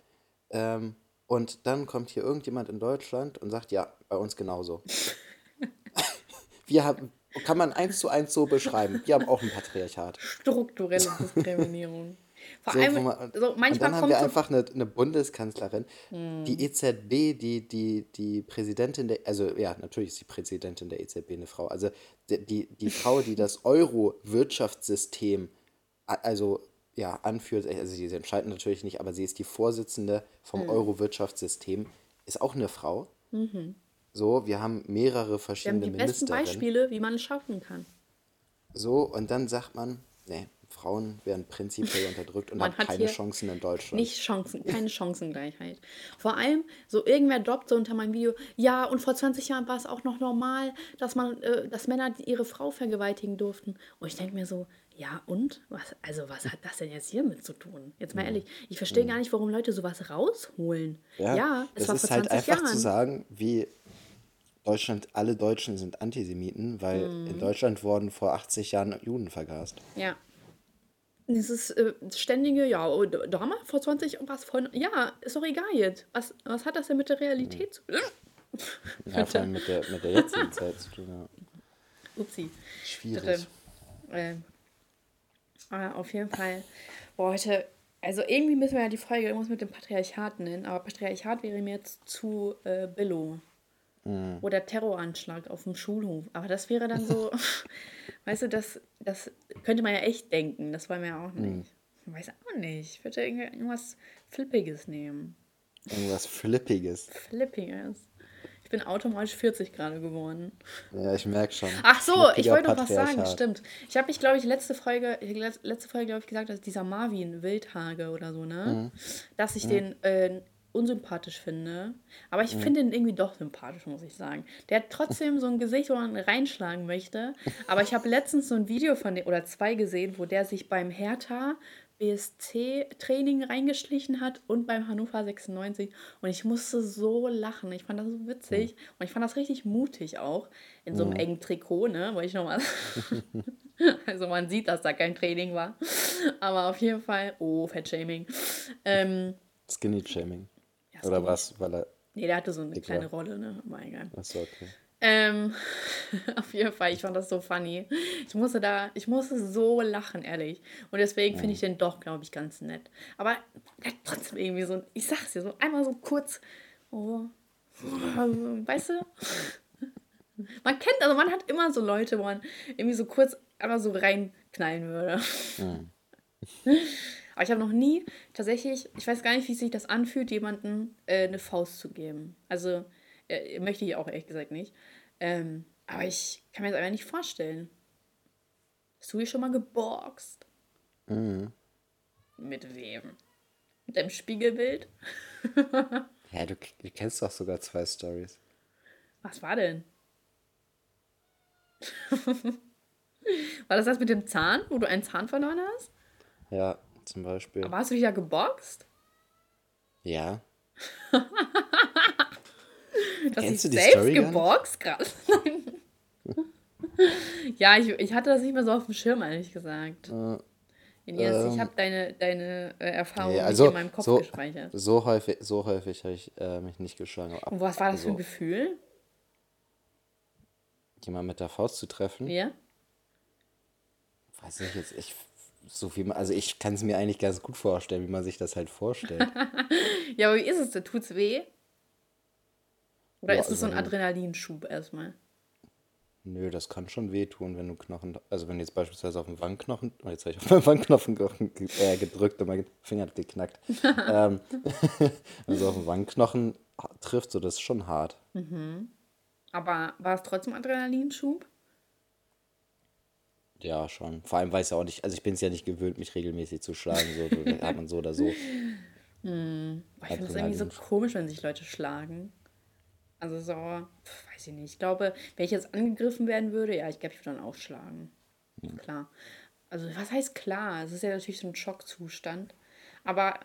Speaker 2: Ähm, und dann kommt hier irgendjemand in Deutschland und sagt, ja, bei uns genauso. Wir haben, kann man eins zu eins so beschreiben, wir haben auch ein Patriarchat.
Speaker 1: Strukturelle Diskriminierung. Vor
Speaker 2: So,
Speaker 1: allem,
Speaker 2: man,
Speaker 1: so,
Speaker 2: und
Speaker 1: manchmal
Speaker 2: dann haben wir einfach eine, eine Bundeskanzlerin, die EZB, die, die, die Präsidentin der, also ja, natürlich ist die Präsidentin der EZB eine Frau, also die, die, die Frau, die das Euro-Wirtschaftssystem, also ja, anführt, also sie entscheidet natürlich nicht, aber sie ist die Vorsitzende vom Euro-Wirtschaftssystem, ist auch eine Frau. So, wir haben mehrere
Speaker 1: wir haben
Speaker 2: verschiedene
Speaker 1: die besten. Beispiele, wie man es schaffen kann.
Speaker 2: So, und dann sagt man, nee, Frauen werden prinzipiell unterdrückt und
Speaker 1: Man
Speaker 2: haben keine Chancen in Deutschland.
Speaker 1: Nicht Chancen, keine Chancengleichheit. Vor allem, so irgendwer droppt so unter meinem Video, ja, und vor 20 Jahren war es auch noch normal, dass man, äh, dass Männer ihre Frau vergewaltigen durften. Und ich denke mir so, ja, und? Was, also, was hat das denn jetzt hiermit zu tun? Jetzt mal ehrlich, ich verstehe gar nicht, warum Leute sowas rausholen. Ja, es
Speaker 2: das
Speaker 1: war
Speaker 2: ist
Speaker 1: vor
Speaker 2: halt
Speaker 1: 20
Speaker 2: einfach
Speaker 1: Jahren.
Speaker 2: zu sagen, wie Deutschland, alle Deutschen sind Antisemiten, weil
Speaker 1: Mhm.
Speaker 2: in Deutschland wurden vor 80 Jahren Juden vergast.
Speaker 1: Ja. Dieses äh, ständige, ja, oh, d- damals vor 20 und was von, ja, ist doch egal jetzt. Was, was hat das denn mit der Realität zu tun?
Speaker 2: Ja, vor allem mit der, mit der jetzigen Zeit zu tun. Ja.
Speaker 1: Upsi.
Speaker 2: Schwierig.
Speaker 1: Aber auf jeden Fall, boah, heute, also irgendwie müssen wir ja die Folge irgendwas mit dem Patriarchat nennen, aber Patriarchat wäre mir jetzt zu äh, billo. Oder Terroranschlag auf dem Schulhof. Aber das wäre dann so, weißt du, das, das könnte man ja echt denken. Das wollen wir ja auch nicht. Ich weiß auch nicht. Ich würde irgend- irgendwas Flippiges nehmen.
Speaker 2: Irgendwas Flippiges.
Speaker 1: Flippiges. Ich bin automatisch 40 gerade geworden.
Speaker 2: Ja, ich merke schon.
Speaker 1: Ach so, ich
Speaker 2: Flippiger
Speaker 1: wollte noch was sagen, stimmt. Ich habe mich, glaube ich, letzte Folge, letzte Folge, glaube ich, gesagt, dass dieser Marvin Wildhage oder so, ne? Dass ich den äh, unsympathisch finde. Aber ich finde ihn irgendwie doch sympathisch, muss ich sagen. Der hat trotzdem so ein Gesicht, wo man reinschlagen möchte. Aber ich habe letztens so ein Video von dem, oder zwei gesehen, wo der sich beim Hertha BSC-Training reingeschlichen hat und beim Hannover 96. Und ich musste so lachen. Ich fand das so witzig. Und ich fand das richtig mutig auch. In so einem engen Trikot, ne? Wollte ich nochmal. also man sieht, dass da kein Training war. Aber auf jeden Fall. Oh, Fettshaming. Ähm,
Speaker 2: Skinny-Shaming.
Speaker 1: Ja,
Speaker 2: Oder was? Weil er.
Speaker 1: nee, der hatte so eine kleine
Speaker 2: war.
Speaker 1: Rolle, ne? Aber egal.
Speaker 2: Achso, okay.
Speaker 1: Ähm, auf jeden Fall, ich fand das so funny. Ich musste da, ich musste so lachen, ehrlich. Und deswegen finde ich den doch, glaube ich, ganz nett. Aber er trotzdem irgendwie so, ich sag's dir, so einmal so kurz, oh, weißt du? Man kennt, also man hat immer so Leute, wo man irgendwie so kurz einmal so reinknallen würde. Aber ich habe noch nie tatsächlich, ich weiß gar nicht, wie sich das anfühlt, jemandem äh, eine Faust zu geben. Also äh, möchte ich auch ehrlich gesagt nicht. Ähm, aber ich kann mir das einfach nicht vorstellen. Hast du dich schon mal geboxt? Mit wem? Mit deinem Spiegelbild?
Speaker 2: Ja, du, du kennst doch sogar zwei Stories.
Speaker 1: Was war denn? war das das mit dem Zahn, wo du einen Zahn verloren hast?
Speaker 2: Ja, zum Beispiel.
Speaker 1: Aber hast du dich ja geboxt?
Speaker 2: ja.
Speaker 1: Dass
Speaker 2: Kennst
Speaker 1: ich
Speaker 2: du die
Speaker 1: selbst
Speaker 2: Story nicht?
Speaker 1: geboxt krass. ja, ich, ich hatte das nicht mehr so auf dem Schirm, ehrlich gesagt. Elias, ich
Speaker 2: ähm,
Speaker 1: habe deine, deine äh, Erfahrung
Speaker 2: Nee,
Speaker 1: nicht
Speaker 2: also
Speaker 1: in meinem Kopf
Speaker 2: so,
Speaker 1: gespeichert.
Speaker 2: so häufig, so häufig habe ich äh, mich nicht geschlagen. Ab,
Speaker 1: Und was war das für ein Gefühl?
Speaker 2: Jemand mit der Faust zu treffen?
Speaker 1: Ja?
Speaker 2: Weiß ich jetzt, ich so man, also ich kann es mir eigentlich ganz gut vorstellen, wie man sich das halt vorstellt.
Speaker 1: Ja, aber wie ist es denn? Tut's weh? Oder
Speaker 2: Ja,
Speaker 1: ist es so ein
Speaker 2: also-
Speaker 1: Adrenalinschub erstmal?
Speaker 2: Nö, das kann schon wehtun, wenn du Knochen, also wenn du jetzt beispielsweise auf den Wangenknochen, oh, jetzt habe ich auf meinen Wangenknochen ge- äh, gedrückt und mein Finger hat geknackt. ähm, du auf den Wangenknochen trifft, so das ist schon hart.
Speaker 1: Aber war es trotzdem Adrenalinschub?
Speaker 2: Ja, schon. Vor allem weiß ja auch nicht, also ich bin es ja nicht gewöhnt, mich regelmäßig zu schlagen, so hat man so oder so.
Speaker 1: Boah, ich finde es irgendwie so komisch, wenn sich Leute schlagen. Also so, pf, weiß ich nicht. Ich glaube, wenn ich jetzt angegriffen werden würde, ja, ich glaube, ich würde dann auch schlagen. Klar. Also was heißt klar? Es ist ja natürlich so ein Schockzustand. Aber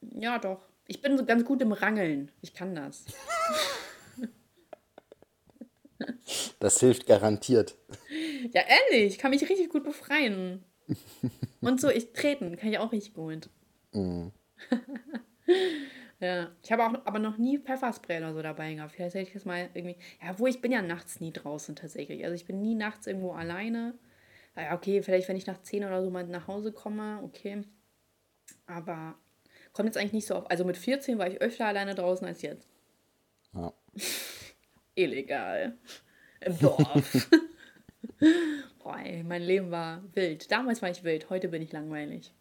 Speaker 1: ja, doch. Ich bin so ganz gut im Rangeln. Ich kann das.
Speaker 2: Das hilft garantiert.
Speaker 1: Ja, ehrlich, ich kann mich richtig gut befreien. Und so, ich treten, kann ich auch richtig gut. ja, ich habe auch aber noch nie Pfefferspray oder so dabei gehabt. Vielleicht hätte ich das mal irgendwie. Ja, wo ich bin ja nachts nie draußen tatsächlich. Also ich bin nie nachts irgendwo alleine. Ja, okay, vielleicht wenn ich nach 10 oder so mal nach Hause komme, okay. Aber kommt jetzt eigentlich nicht so auf. Also mit 14 war ich öfter alleine draußen als jetzt.
Speaker 2: Ja.
Speaker 1: Illegal. Im Dorf. Boah, ey, mein Leben war wild. Damals war ich wild, heute bin ich langweilig.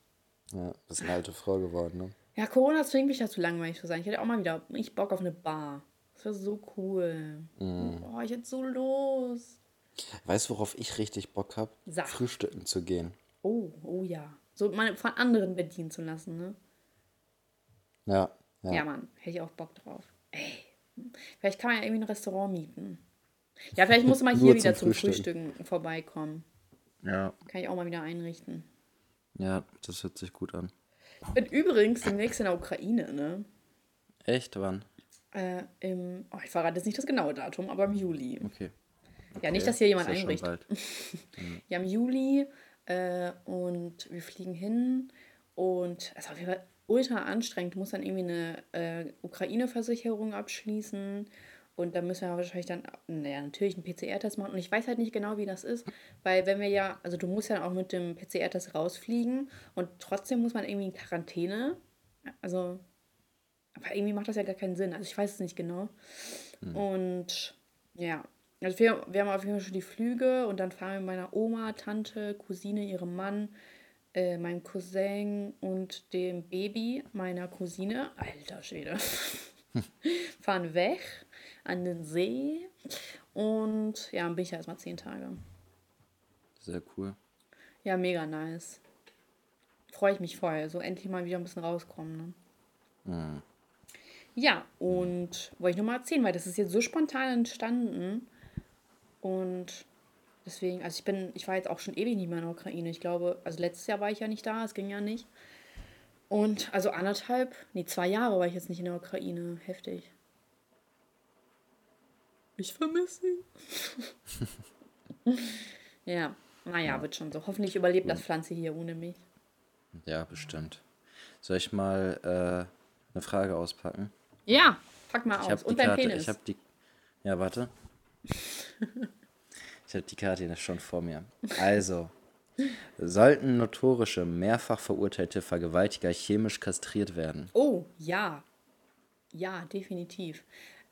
Speaker 2: Ja, bist eine alte Frau geworden, ne?
Speaker 1: Ja, Corona zwingt mich dazu, langweilig zu sein. Ich hätte auch mal wieder ich Bock auf eine Bar. Das wäre so cool. Boah, ich hätte so los.
Speaker 2: Weißt du, worauf ich richtig Bock habe? Frühstücken zu gehen.
Speaker 1: Oh, oh ja. So mal von anderen bedienen zu lassen, ne?
Speaker 2: Ja, ja.
Speaker 1: Ja, Mann, hätte ich auch Bock drauf. Ey, vielleicht kann man ja irgendwie ein Restaurant mieten. Ja, vielleicht muss man hier wieder
Speaker 2: zum
Speaker 1: zum
Speaker 2: Frühstücken.
Speaker 1: Frühstücken vorbeikommen.
Speaker 2: Ja.
Speaker 1: Kann ich auch mal wieder einrichten.
Speaker 2: Ja, das hört sich gut an.
Speaker 1: Ich bin übrigens demnächst in der Ukraine, ne?
Speaker 2: Echt, wann?
Speaker 1: Äh, im, oh, ich verrate jetzt nicht das genaue Datum, aber im Juli.
Speaker 2: Okay.
Speaker 1: Ja, nicht, dass hier jemand
Speaker 2: Ist ja
Speaker 1: einbricht. Ja, im Juli äh, und wir fliegen hin und es ist auf jeden Fall ultra anstrengend. Du musst dann irgendwie eine äh, Ukraine-Versicherung abschließen und da müssen wir wahrscheinlich dann, naja, natürlich einen PCR-Test machen und ich weiß halt nicht genau, wie das ist, weil wenn wir ja, also du musst ja auch mit dem PCR-Test rausfliegen und trotzdem muss man irgendwie in Quarantäne, also, aber irgendwie macht das ja gar keinen Sinn, also ich weiß es nicht genau. Und ja, also wir, wir haben auf jeden Fall schon die Flüge und dann fahren wir mit meiner Oma, Tante, Cousine, ihrem Mann, äh, meinem Cousin und dem Baby meiner Cousine, alter Schwede, fahren weg an den See und ja, dann bin ich da erstmal zehn Tage.
Speaker 2: Sehr cool.
Speaker 1: Ja, mega nice. Freue ich mich voll, so endlich mal wieder ein bisschen rauskommen. Ne? Ja, und wollte ich nochmal erzählen, weil das ist jetzt so spontan entstanden. Und deswegen, also ich bin, ich war jetzt auch schon ewig nicht mehr in der Ukraine. Ich glaube, also letztes Jahr war ich ja nicht da, es ging ja nicht. Und also anderthalb, nee, zwei Jahre war ich jetzt nicht in der Ukraine. Heftig. Ich vermisse ihn. ja, naja, wird schon so. Hoffentlich überlebt das Pflanze hier ohne mich.
Speaker 2: Ja, bestimmt. Soll ich mal äh, eine Frage auspacken?
Speaker 1: Ja, pack mal
Speaker 2: Ich
Speaker 1: aus. Und dein
Speaker 2: Karte.
Speaker 1: Penis.
Speaker 2: Ich habe die. Ja, warte. ich habe die Karte hier schon vor mir. Also. Sollten notorische, mehrfach verurteilte Vergewaltiger chemisch kastriert werden?
Speaker 1: Oh, ja. Ja, definitiv.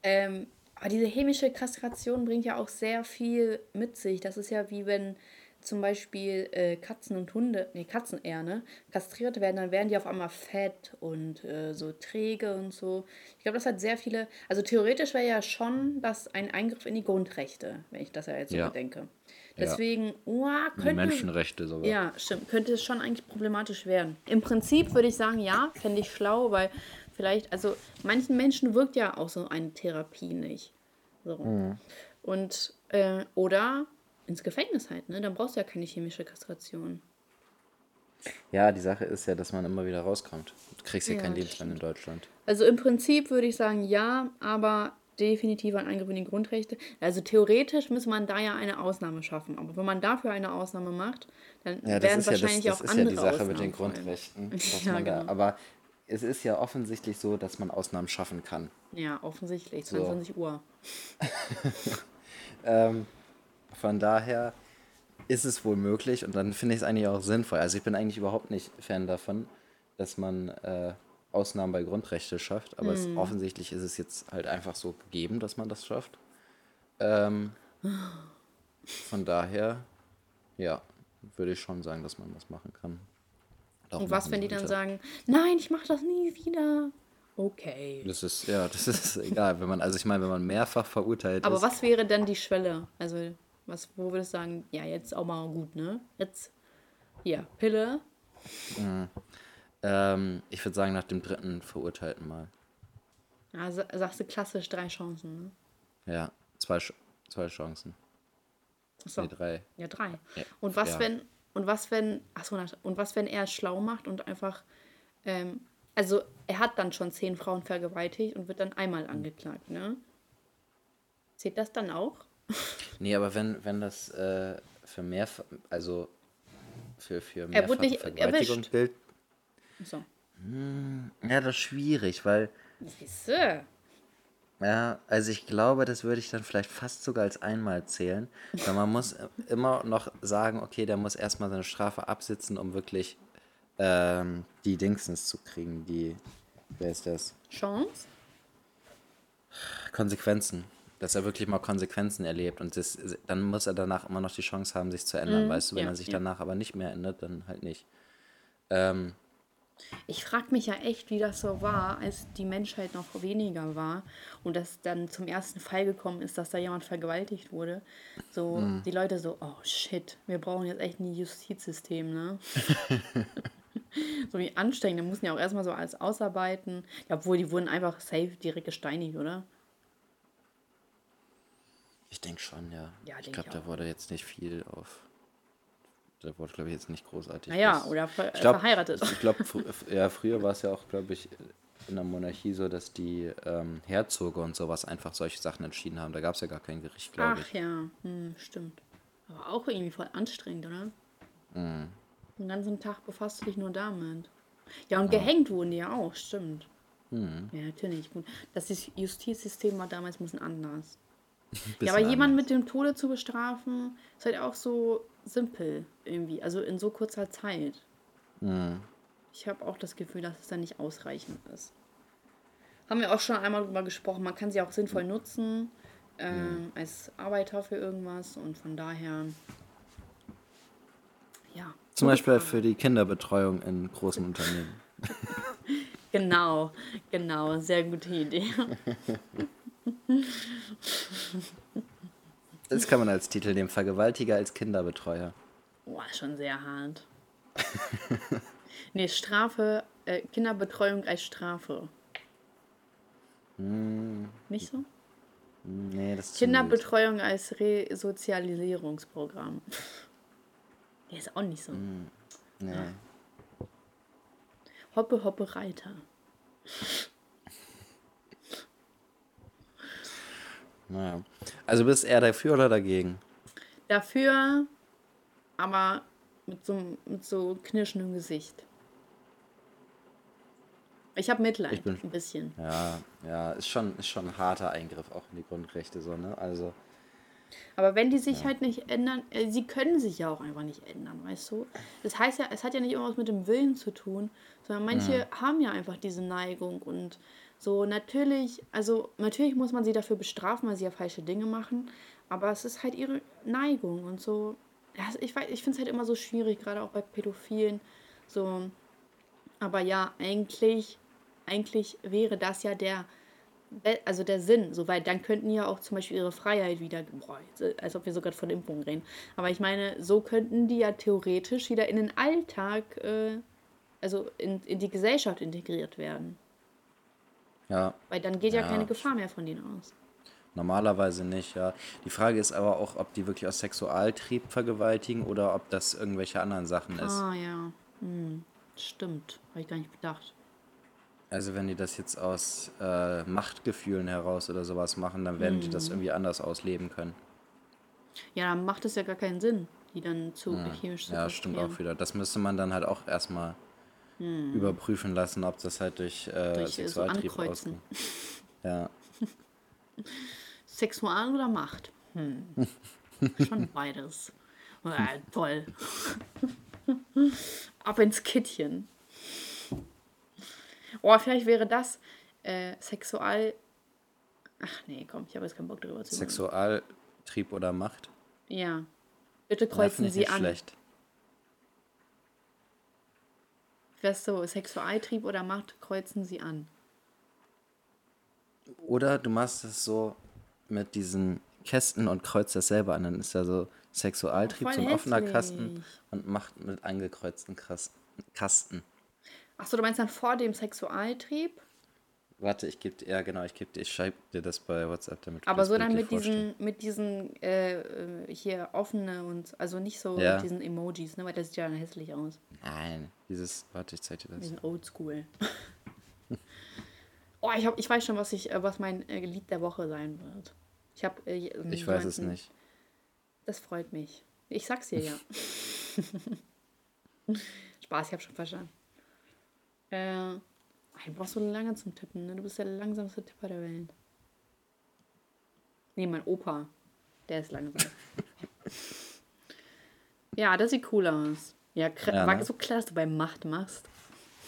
Speaker 1: Ähm, aber diese chemische Kastration bringt ja auch sehr viel mit sich. Das ist ja wie wenn zum Beispiel äh, Katzen und Hunde, nee, Katzen eher, ne, kastriert werden, dann werden die auf einmal fett und äh, so träge und so. Ich glaube, das hat sehr viele, also theoretisch wäre ja schon das ein Eingriff in die Grundrechte, wenn ich das ja jetzt so
Speaker 2: Ja.
Speaker 1: bedenke. Deswegen, oh, könnte,
Speaker 2: Menschenrechte sogar.
Speaker 1: ja, stimmt. Könnte es schon eigentlich problematisch werden. Im Prinzip würde ich sagen, ja, fände ich schlau, weil vielleicht, also manchen Menschen wirkt ja auch so eine Therapie nicht. So. Und, äh, oder ins Gefängnis halt, ne? Dann brauchst du ja keine chemische Kastration.
Speaker 2: Ja, die Sache ist ja, dass man immer wieder rauskommt. Du kriegst ja,
Speaker 1: Ja,
Speaker 2: kein
Speaker 1: das
Speaker 2: Lebensland in Deutschland.
Speaker 1: Also im Prinzip würde ich sagen, ja, aber definitiv ein Eingriff in die Grundrechte. Also theoretisch müsste man da ja eine Ausnahme schaffen. Aber wenn man dafür eine Ausnahme macht, dann
Speaker 2: Ja, das
Speaker 1: werden
Speaker 2: ist ja, das,
Speaker 1: wahrscheinlich
Speaker 2: das
Speaker 1: auch
Speaker 2: ist ja
Speaker 1: andere
Speaker 2: die Sache
Speaker 1: Ausnahmen
Speaker 2: mit den. Grundrechten.
Speaker 1: Ja,
Speaker 2: man da,
Speaker 1: genau.
Speaker 2: aber es ist ja offensichtlich so, dass man Ausnahmen schaffen kann.
Speaker 1: Ja, offensichtlich.
Speaker 2: So.
Speaker 1: 22 Uhr.
Speaker 2: Ähm, von daher ist es wohl möglich und dann finde ich es eigentlich auch sinnvoll. Also ich bin eigentlich überhaupt nicht Fan davon, dass man äh, Ausnahmen bei Grundrechte schafft, aber es, offensichtlich ist es jetzt halt einfach so gegeben, dass man das schafft. Ähm, Von daher, ja, würde ich schon sagen, dass man das machen kann. Auch
Speaker 1: Und was, wenn die dann sagen, nein, ich mache das nie wieder? Okay.
Speaker 2: Das ist, ja, das ist egal. Wenn man, also ich meine, wenn man mehrfach verurteilt
Speaker 1: Aber
Speaker 2: ist.
Speaker 1: was wäre denn die Schwelle? Also, was, wo würdest du sagen, ja, jetzt auch mal gut, ne? Jetzt, hier, Pille.
Speaker 2: Ähm, ich würde sagen, nach dem dritten verurteilten Mal.
Speaker 1: Also, sagst du klassisch drei Chancen, ne?
Speaker 2: Ja, zwei, zwei Chancen.
Speaker 1: Achso.
Speaker 2: Nee, drei.
Speaker 1: Ja, drei.
Speaker 2: Ja.
Speaker 1: Und was,
Speaker 2: Ja.
Speaker 1: wenn, und was, wenn, achso, und was, wenn er es schlau macht und einfach, ähm, also er hat dann schon zehn Frauen vergewaltigt und wird dann einmal angeklagt, ne? Zählt das dann auch?
Speaker 2: Nee, aber wenn, wenn das äh, für mehr, also für, für
Speaker 1: Er wurde nicht
Speaker 2: Vergewaltigung gilt,
Speaker 1: So.
Speaker 2: ja, das ist schwierig, weil,
Speaker 1: Siehste.
Speaker 2: ja, also ich glaube, das würde ich dann vielleicht fast sogar als einmal zählen, weil man muss immer noch sagen, okay, der muss erstmal seine Strafe absitzen, um wirklich ähm, die Dingsens zu kriegen, die, wer ist das?
Speaker 1: Chance?
Speaker 2: Konsequenzen. Dass er wirklich mal Konsequenzen erlebt und das, dann muss er danach immer noch die Chance haben, sich zu ändern, weißt du, wenn
Speaker 1: ja,
Speaker 2: er sich
Speaker 1: ja.
Speaker 2: danach aber nicht mehr ändert, dann halt nicht. Ähm,
Speaker 1: Ich frage mich ja echt, wie das so war, als die Menschheit noch weniger war und das dann zum ersten Fall gekommen ist, dass da jemand vergewaltigt wurde. So, die Leute so, oh shit, wir brauchen jetzt echt ein Justizsystem, ne? so wie anstrengend, die mussten ja auch erstmal so alles ausarbeiten. Ja, obwohl, die wurden einfach safe direkt gesteinigt, oder?
Speaker 2: Ich denke schon, ja.
Speaker 1: Ja,
Speaker 2: ich glaube, da wurde jetzt nicht viel auf. Da wurde, glaube ich, jetzt nicht großartig.
Speaker 1: Naja,
Speaker 2: was-
Speaker 1: oder ver
Speaker 2: ich glaub,
Speaker 1: verheiratet.
Speaker 2: Ich glaube, ja, früher war es ja auch, glaube ich, in der Monarchie so, dass die ähm, Herzoge und sowas einfach solche Sachen entschieden haben. Da gab es ja gar kein Gericht, glaube
Speaker 1: Ach
Speaker 2: ich.
Speaker 1: ja, hm, stimmt. Aber auch irgendwie voll anstrengend, oder?
Speaker 2: Mhm.
Speaker 1: Den ganzen Tag befasst du dich nur damit. Ja, und gehängt wurden die ja auch, stimmt.
Speaker 2: Mhm.
Speaker 1: Ja, natürlich. Gut. Das Jus- Justizsystem war damals ein bisschen anders. Ja, aber jemanden mit dem Tode zu bestrafen, ist halt auch so simpel irgendwie. Also in so kurzer Zeit.
Speaker 2: Mhm.
Speaker 1: Ich habe auch das Gefühl, dass es dann nicht ausreichend ist. Haben wir auch schon einmal drüber gesprochen. Man kann sie auch sinnvoll nutzen ähm, als Arbeiter für irgendwas und von daher. Ja.
Speaker 2: Zum Beispiel für die Kinderbetreuung in großen Unternehmen.
Speaker 1: Genau, genau. Sehr gute Idee.
Speaker 2: Das kann man als Titel nehmen: Vergewaltiger als Kinderbetreuer.
Speaker 1: Boah, schon sehr hart. nee, Strafe, äh, Kinderbetreuung als Strafe. Nicht so?
Speaker 2: Nee, das ist.
Speaker 1: Kinderbetreuung als Resozialisierungsprogramm. Der ist auch nicht so.
Speaker 2: Nee.
Speaker 1: Hoppe, hoppe, Reiter.
Speaker 2: Naja. Also bist eher dafür oder dagegen?
Speaker 1: Dafür aber mit so, mit so knirschendem Gesicht. Ich habe Mitleid,
Speaker 2: Ich bin-
Speaker 1: ein bisschen.
Speaker 2: Ja, ja, ist schon, ist schon ein harter Eingriff auch in die Grundrechte, so, ne? Also,
Speaker 1: Aber wenn die sich halt nicht ändern, äh, sie können sich ja auch einfach nicht ändern, weißt du? Das heißt ja, es hat ja nicht immer was mit dem Willen zu tun, sondern manche haben ja einfach diese Neigung und so natürlich, also natürlich muss man sie dafür bestrafen, weil sie ja falsche Dinge machen, aber es ist halt ihre Neigung und so. Ja, ich ich finde es halt immer so schwierig, gerade auch bei Pädophilen, so. Aber ja, eigentlich, eigentlich wäre das ja der also der Sinn, so, weil dann könnten ja auch zum Beispiel ihre Freiheit wieder, boah, jetzt, als ob wir so gerade von Impfungen reden, aber ich meine, so könnten die ja theoretisch wieder in den Alltag, äh, also in, in die Gesellschaft integriert werden,
Speaker 2: ja,
Speaker 1: weil dann geht ja,
Speaker 2: Ja.
Speaker 1: keine Gefahr mehr von denen aus.
Speaker 2: normalerweise nicht, ja. Die Frage ist aber auch, ob die wirklich aus Sexualtrieb vergewaltigen oder ob das irgendwelche anderen Sachen ist.
Speaker 1: Ah ja, hm, stimmt, habe ich gar nicht bedacht.
Speaker 2: Also wenn die das jetzt aus äh, Machtgefühlen heraus oder sowas machen, dann werden die das irgendwie anders ausleben können.
Speaker 1: Ja, dann macht es ja gar keinen Sinn, die dann zu chemisch zu
Speaker 2: Ja, stimmt auch wieder. Das müsste man dann halt auch erstmal überprüfen lassen, ob das halt durch, äh,
Speaker 1: Durch, äh, so
Speaker 2: Sexualtrieb
Speaker 1: ankreuzen.
Speaker 2: ausgeht. Ja.
Speaker 1: Sexual oder Macht? Hm. Schon beides. Ja, toll. Ab ins Kittchen. Oh, vielleicht wäre das äh, Sexual. Ach nee, komm, ich habe jetzt keinen Bock darüber zu reden.
Speaker 2: Sexualtrieb oder Macht.
Speaker 1: Ja. Bitte kreuzen Sie
Speaker 2: nicht
Speaker 1: an.
Speaker 2: schlecht.
Speaker 1: Wärst du Sexualtrieb oder Macht, kreuzen Sie an.
Speaker 2: Oder du machst es so mit diesen Kästen und kreuzt das selber an. Dann ist ja so Sexualtrieb,
Speaker 1: Voll
Speaker 2: so ein offener
Speaker 1: hässlich.
Speaker 2: Kasten und Macht mit angekreuzten Kasten.
Speaker 1: Achso, du meinst dann vor dem Sexualtrieb?
Speaker 2: Warte, ich gebe dir, ja genau, ich gebe dir, ich schreibe dir das bei WhatsApp, damit du
Speaker 1: Aber so dann mit diesen, mit diesen äh, äh, hier offene und also nicht so
Speaker 2: Ja.
Speaker 1: mit diesen Emojis, ne? Weil das sieht ja dann hässlich aus.
Speaker 2: Nein, dieses, warte, ich zeig dir das.
Speaker 1: sind oldschool. oh, ich, hab, ich weiß schon, was, ich, äh, was mein äh, Lied der Woche sein wird. Ich habe. Äh,
Speaker 2: Ich weiß es nicht.
Speaker 1: Das freut mich. Ich sag's dir ja. Spaß, ich habe schon verstanden. Äh, du brauchst so lange zum Tippen, ne? Du bist der langsamste Tipper der Welt. Nee, mein Opa. Der ist langsam. ja, das sieht cool aus. Ja,
Speaker 2: Ja,
Speaker 1: war
Speaker 2: ne?
Speaker 1: so klar, dass du bei Macht machst.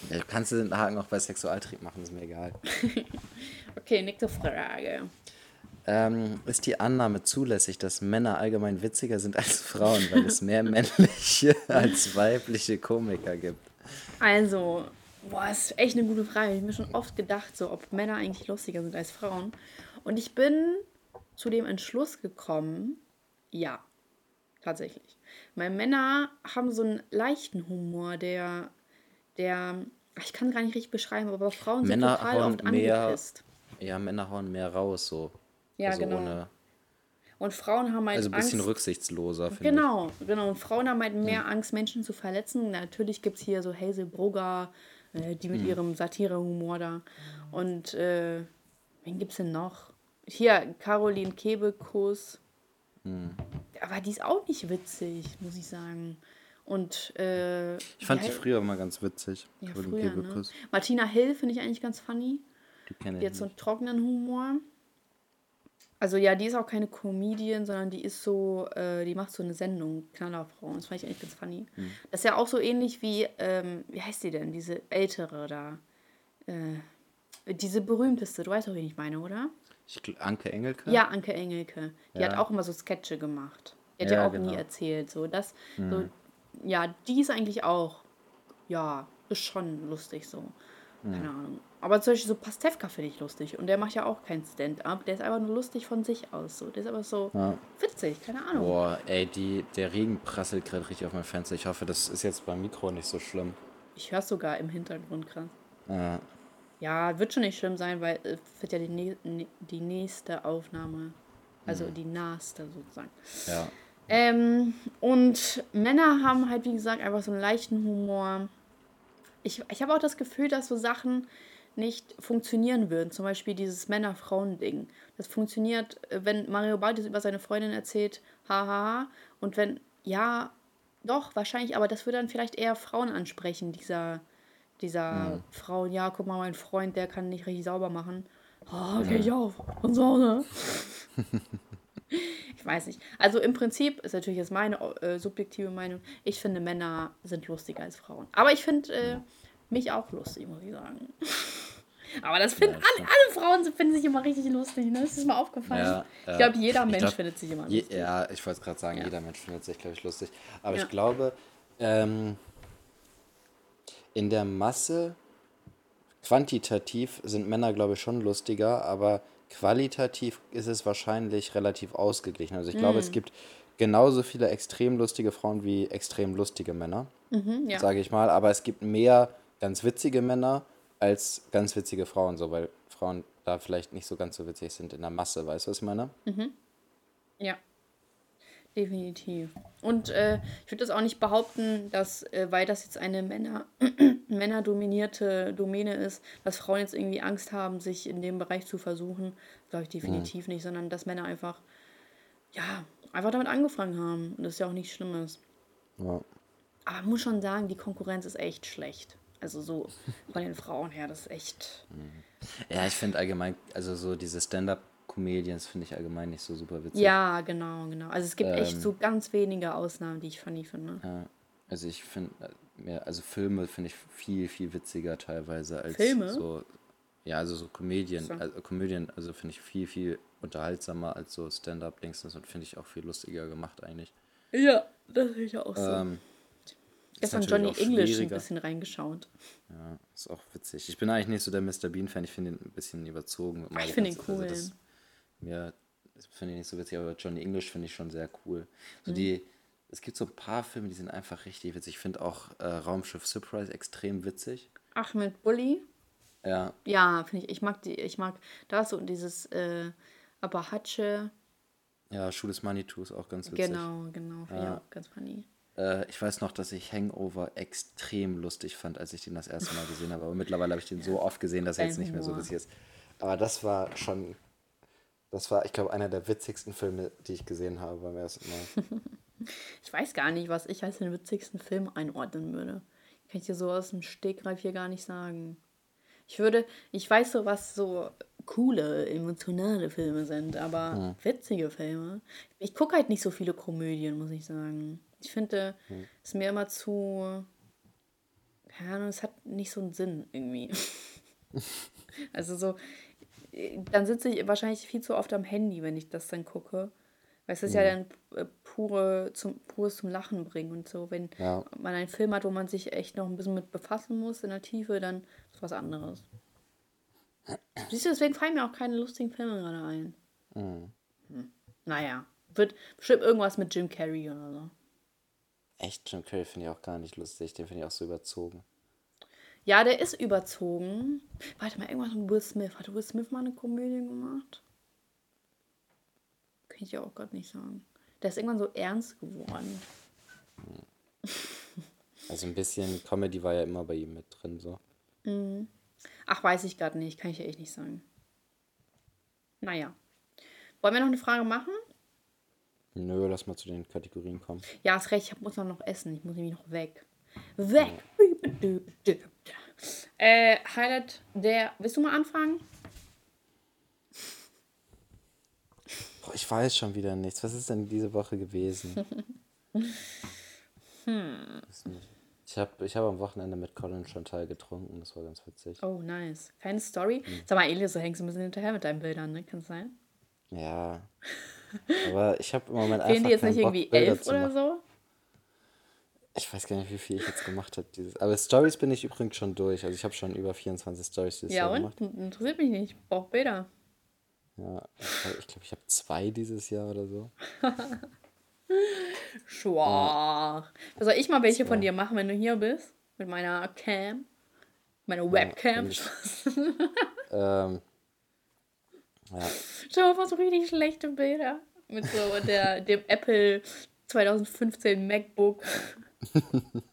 Speaker 2: Ja, du kannst den Haken auch bei Sexualtrieb machen, ist mir egal.
Speaker 1: Okay, nächste Frage.
Speaker 2: Ähm, ist die Annahme zulässig, dass Männer allgemein witziger sind als Frauen, weil es mehr männliche als weibliche Komiker gibt?
Speaker 1: Also, boah, ist echt eine gute Frage. Ich habe mir schon oft gedacht, so, ob Männer eigentlich lustiger sind als Frauen. Und ich bin zu dem Entschluss gekommen, ja, tatsächlich. Weil Männer haben so einen leichten Humor, der, der, ich kann es gar nicht richtig beschreiben, aber Frauen sind
Speaker 2: Männer
Speaker 1: total
Speaker 2: hauen
Speaker 1: oft
Speaker 2: mehr-
Speaker 1: angepisst.
Speaker 2: Ja, Männer hauen mehr raus, so.
Speaker 1: Ja,
Speaker 2: also
Speaker 1: genau.
Speaker 2: Ohne,
Speaker 1: Und Frauen haben halt
Speaker 2: also ein bisschen
Speaker 1: Angst.
Speaker 2: rücksichtsloser, finde
Speaker 1: Genau, genau. Und Frauen haben halt mehr Angst, Menschen zu verletzen. Natürlich gibt es hier so Hazel Brugger, äh, die mit
Speaker 2: Hm.
Speaker 1: ihrem Satire-Humor da. Und äh, wen gibt es denn noch? Hier, Caroline Kebekus.
Speaker 2: Hm.
Speaker 1: Aber die ist auch nicht witzig, muss ich sagen. Und äh,
Speaker 2: ich. Fand die
Speaker 1: hei-
Speaker 2: früher immer ganz witzig.
Speaker 1: ja, früher, ne? Martina Hill finde ich eigentlich ganz funny.
Speaker 2: Die kenne
Speaker 1: Die
Speaker 2: ich
Speaker 1: hat so einen trockenen Humor. Also ja, die ist auch keine Comedian, sondern die ist so, äh, die macht so eine Sendung, Knallerfrauen. Das fand ich eigentlich ganz funny.
Speaker 2: Hm.
Speaker 1: Das ist ja auch so ähnlich wie, ähm, wie heißt die denn, diese ältere da? Äh, diese berühmteste, du weißt doch, wen ich meine, oder?
Speaker 2: Ich, Anke Engelke?
Speaker 1: Ja, Anke Engelke. Die
Speaker 2: Ja.
Speaker 1: hat auch immer so Sketche gemacht. Die hat
Speaker 2: Ja,
Speaker 1: ja, auch
Speaker 2: genau.
Speaker 1: nie erzählt. So, das, so, ja, die ist eigentlich auch, ja, ist schon lustig so. Keine Ahnung. Aber zum Beispiel so Pastewka finde ich lustig. Und der macht ja auch kein Stand-up. Der ist einfach nur lustig von sich aus. So. Der ist aber so
Speaker 2: Ja.
Speaker 1: witzig, keine Ahnung.
Speaker 2: Boah, ey, die, der Regen prasselt gerade richtig auf mein Fenster. Ich hoffe, das ist jetzt beim Mikro nicht so schlimm.
Speaker 1: Ich höre sogar im Hintergrund krass.
Speaker 2: Äh,
Speaker 1: Ja, wird schon nicht schlimm sein, weil es wird ja die, die nächste Aufnahme, also die naheste sozusagen.
Speaker 2: ja.
Speaker 1: Ähm, und Männer haben halt, wie gesagt, einfach so einen leichten Humor. Ich, ich habe auch das Gefühl, dass so Sachen nicht funktionieren würden. Zum Beispiel dieses Männer-Frauen-Ding. Das funktioniert, äh, wenn Mario Baltis über seine Freundin erzählt, haha. Und wenn, ja, doch, wahrscheinlich, aber das würde dann vielleicht eher Frauen ansprechen, dieser, dieser Frauen, ja, guck mal, mein Freund, der kann nicht richtig sauber machen. Oh, geh ich auf. Und so, ne? Ich weiß nicht. Also im Prinzip ist natürlich jetzt meine äh, subjektive Meinung. Ich finde, Männer sind lustiger als Frauen. Aber ich finde äh, mich auch lustig, muss ich sagen. Aber das finden
Speaker 2: das
Speaker 1: alle, alle Frauen finden sich immer richtig lustig. Ne? Das ist mir aufgefallen.
Speaker 2: Ja,
Speaker 1: ich
Speaker 2: ja.
Speaker 1: glaube, jeder
Speaker 2: Ich
Speaker 1: Mensch
Speaker 2: glaub,
Speaker 1: findet sich immer
Speaker 2: Je,
Speaker 1: lustig.
Speaker 2: ja, ich wollte gerade sagen,
Speaker 1: Ja.
Speaker 2: jeder Mensch findet sich, glaube ich, lustig. Aber
Speaker 1: Ja.
Speaker 2: ich glaube, ähm, in der Masse, quantitativ sind Männer, glaube ich, schon lustiger, aber qualitativ ist es wahrscheinlich relativ ausgeglichen. Also ich glaube,
Speaker 1: Mhm.
Speaker 2: es gibt genauso viele extrem lustige Frauen wie extrem lustige Männer,
Speaker 1: Mhm, ja.
Speaker 2: sage ich mal. Aber es gibt mehr ganz witzige Männer als ganz witzige Frauen, so weil Frauen da vielleicht nicht so ganz so witzig sind in der Masse, weißt du, was ich meine?
Speaker 1: Ja, definitiv. Und äh, ich würde das auch nicht behaupten, dass, äh, weil das jetzt eine Männer, männerdominierte Domäne ist, dass Frauen jetzt irgendwie Angst haben, sich in dem Bereich zu versuchen. Glaube ich definitiv nicht, sondern dass Männer einfach, ja, einfach damit angefangen haben. Und das ist ja auch nichts Schlimmes.
Speaker 2: Ja.
Speaker 1: Aber man muss schon sagen, die Konkurrenz ist echt schlecht. Also so von den Frauen her, das ist echt.
Speaker 2: Ja, ich finde allgemein, also so diese Stand-up-Comedians finde ich allgemein nicht so super witzig.
Speaker 1: Ja, genau, genau. Also es gibt echt
Speaker 2: Ähm.
Speaker 1: so ganz wenige Ausnahmen, die ich funny finde.
Speaker 2: Ja, also ich finde, äh, mir- also Filme finde ich viel, viel witziger teilweise als
Speaker 1: Filme?
Speaker 2: so, Ja, also so Komödien,
Speaker 1: So.
Speaker 2: also Komödien, also finde ich viel, viel unterhaltsamer als so Stand-up-Dingsens und finde ich auch viel lustiger gemacht eigentlich.
Speaker 1: Ja, das ist ja auch so.
Speaker 2: Ähm,
Speaker 1: Gestern
Speaker 2: natürlich
Speaker 1: Johnny
Speaker 2: auch
Speaker 1: English ein bisschen reingeschaut.
Speaker 2: Ja, ist auch witzig. Ich bin eigentlich nicht so der Mr. Bean-Fan, ich finde ihn ein bisschen überzogen.
Speaker 1: ich finde ihn
Speaker 2: Cyrus.
Speaker 1: cool.
Speaker 2: Also das finde ich nicht so witzig, aber Johnny English finde ich schon sehr cool. So
Speaker 1: Mhm.
Speaker 2: die, es gibt so ein paar Filme, die sind einfach richtig witzig. Ich finde auch äh, Raumschiff Surprise extrem witzig.
Speaker 1: Ach, mit Bully?
Speaker 2: Ja,
Speaker 1: Ja, finde ich. Ich mag die, ich mag das und dieses äh, Abahatsche.
Speaker 2: ja, Schuh des Manitou ist auch ganz witzig.
Speaker 1: Genau, genau.
Speaker 2: Ja.
Speaker 1: ich auch ganz funny.
Speaker 2: Äh, ich weiß noch, dass ich Hangover extrem lustig fand, als ich den das erste Mal gesehen habe. Aber mittlerweile habe ich den so oft gesehen, dass er jetzt nicht mehr so witzig ist. Aber das war schon, das war, ich glaube, einer der witzigsten Filme, die ich gesehen habe beim ersten Mal.
Speaker 1: Ich weiß gar nicht, was ich als den witzigsten Film einordnen würde. Kann ich dir so aus dem Stegreif hier gar nicht sagen. Ich würde, ich weiß so, was so coole, emotionale Filme sind, aber witzige Filme. Ich gucke halt nicht so viele Komödien, muss ich sagen. Ich finde, es ist mir immer zu. Keine Ahnung, es hat nicht so einen Sinn irgendwie. also so, dann sitze ich wahrscheinlich viel zu oft am Handy, wenn ich das dann gucke. Weil es ist ja dann äh, pure zum, pures zum Lachen bringen und so. Wenn
Speaker 2: Ja.
Speaker 1: man einen Film hat, wo man sich echt noch ein bisschen mit befassen muss in der Tiefe, dann ist was anderes. Siehst du, deswegen fallen mir auch keine lustigen Filme gerade ein. Hm. Naja, wird bestimmt irgendwas mit Jim Carrey oder so.
Speaker 2: Echt, Jim Carrey finde ich auch gar nicht lustig. Den finde ich auch so überzogen.
Speaker 1: Ja, der ist überzogen. Warte mal, irgendwas mit Will Smith. Hat Will Smith mal eine Komödie gemacht? Kann ich ja auch gerade nicht sagen. Der ist irgendwann so ernst geworden.
Speaker 2: Also ein bisschen Comedy war ja immer bei ihm mit drin, so.
Speaker 1: Ach, weiß ich gerade nicht. Kann ich ja echt nicht sagen. Naja. Wollen wir noch eine Frage machen?
Speaker 2: Nö, lass mal zu den Kategorien kommen.
Speaker 1: Ja, hast recht. Ich muss noch essen. Ich muss nämlich noch weg. Weg. Äh, Highlight der. Willst du mal anfangen?
Speaker 2: Boah, ich weiß schon wieder nichts. Was ist denn diese Woche gewesen? Nicht. Ich habe ich hab am Wochenende mit Colin Chantal getrunken. Das war ganz witzig.
Speaker 1: Oh, nice. Keine Story. Sag mal, Elias, du hängst ein bisschen hinterher mit deinen Bildern, ne? Kann es sein?
Speaker 2: Ja. Aber ich habe im Moment
Speaker 1: Fehlen
Speaker 2: einfach
Speaker 1: die jetzt nicht
Speaker 2: Bock,
Speaker 1: irgendwie
Speaker 2: Bilder
Speaker 1: elf oder so?
Speaker 2: Ich weiß gar nicht, wie viel ich jetzt gemacht habe. Dieses. Aber Stories bin ich übrigens schon durch. Also ich habe schon über 24 Stories dieses
Speaker 1: Ja,
Speaker 2: Jahr
Speaker 1: und?
Speaker 2: gemacht.
Speaker 1: Interessiert mich nicht. Ich brauche Bilder.
Speaker 2: Ja, ich glaube, ich, habe zwei dieses Jahr oder so.
Speaker 1: Schwach. Soll ich mal welche von dir machen, wenn du hier bist? Mit meiner Cam? Meine Webcam?
Speaker 2: wenn ich- Ähm, ja,
Speaker 1: Schau mal, so richtig schlechte Bilder. Mit so der, dem Apple 2015 MacBook.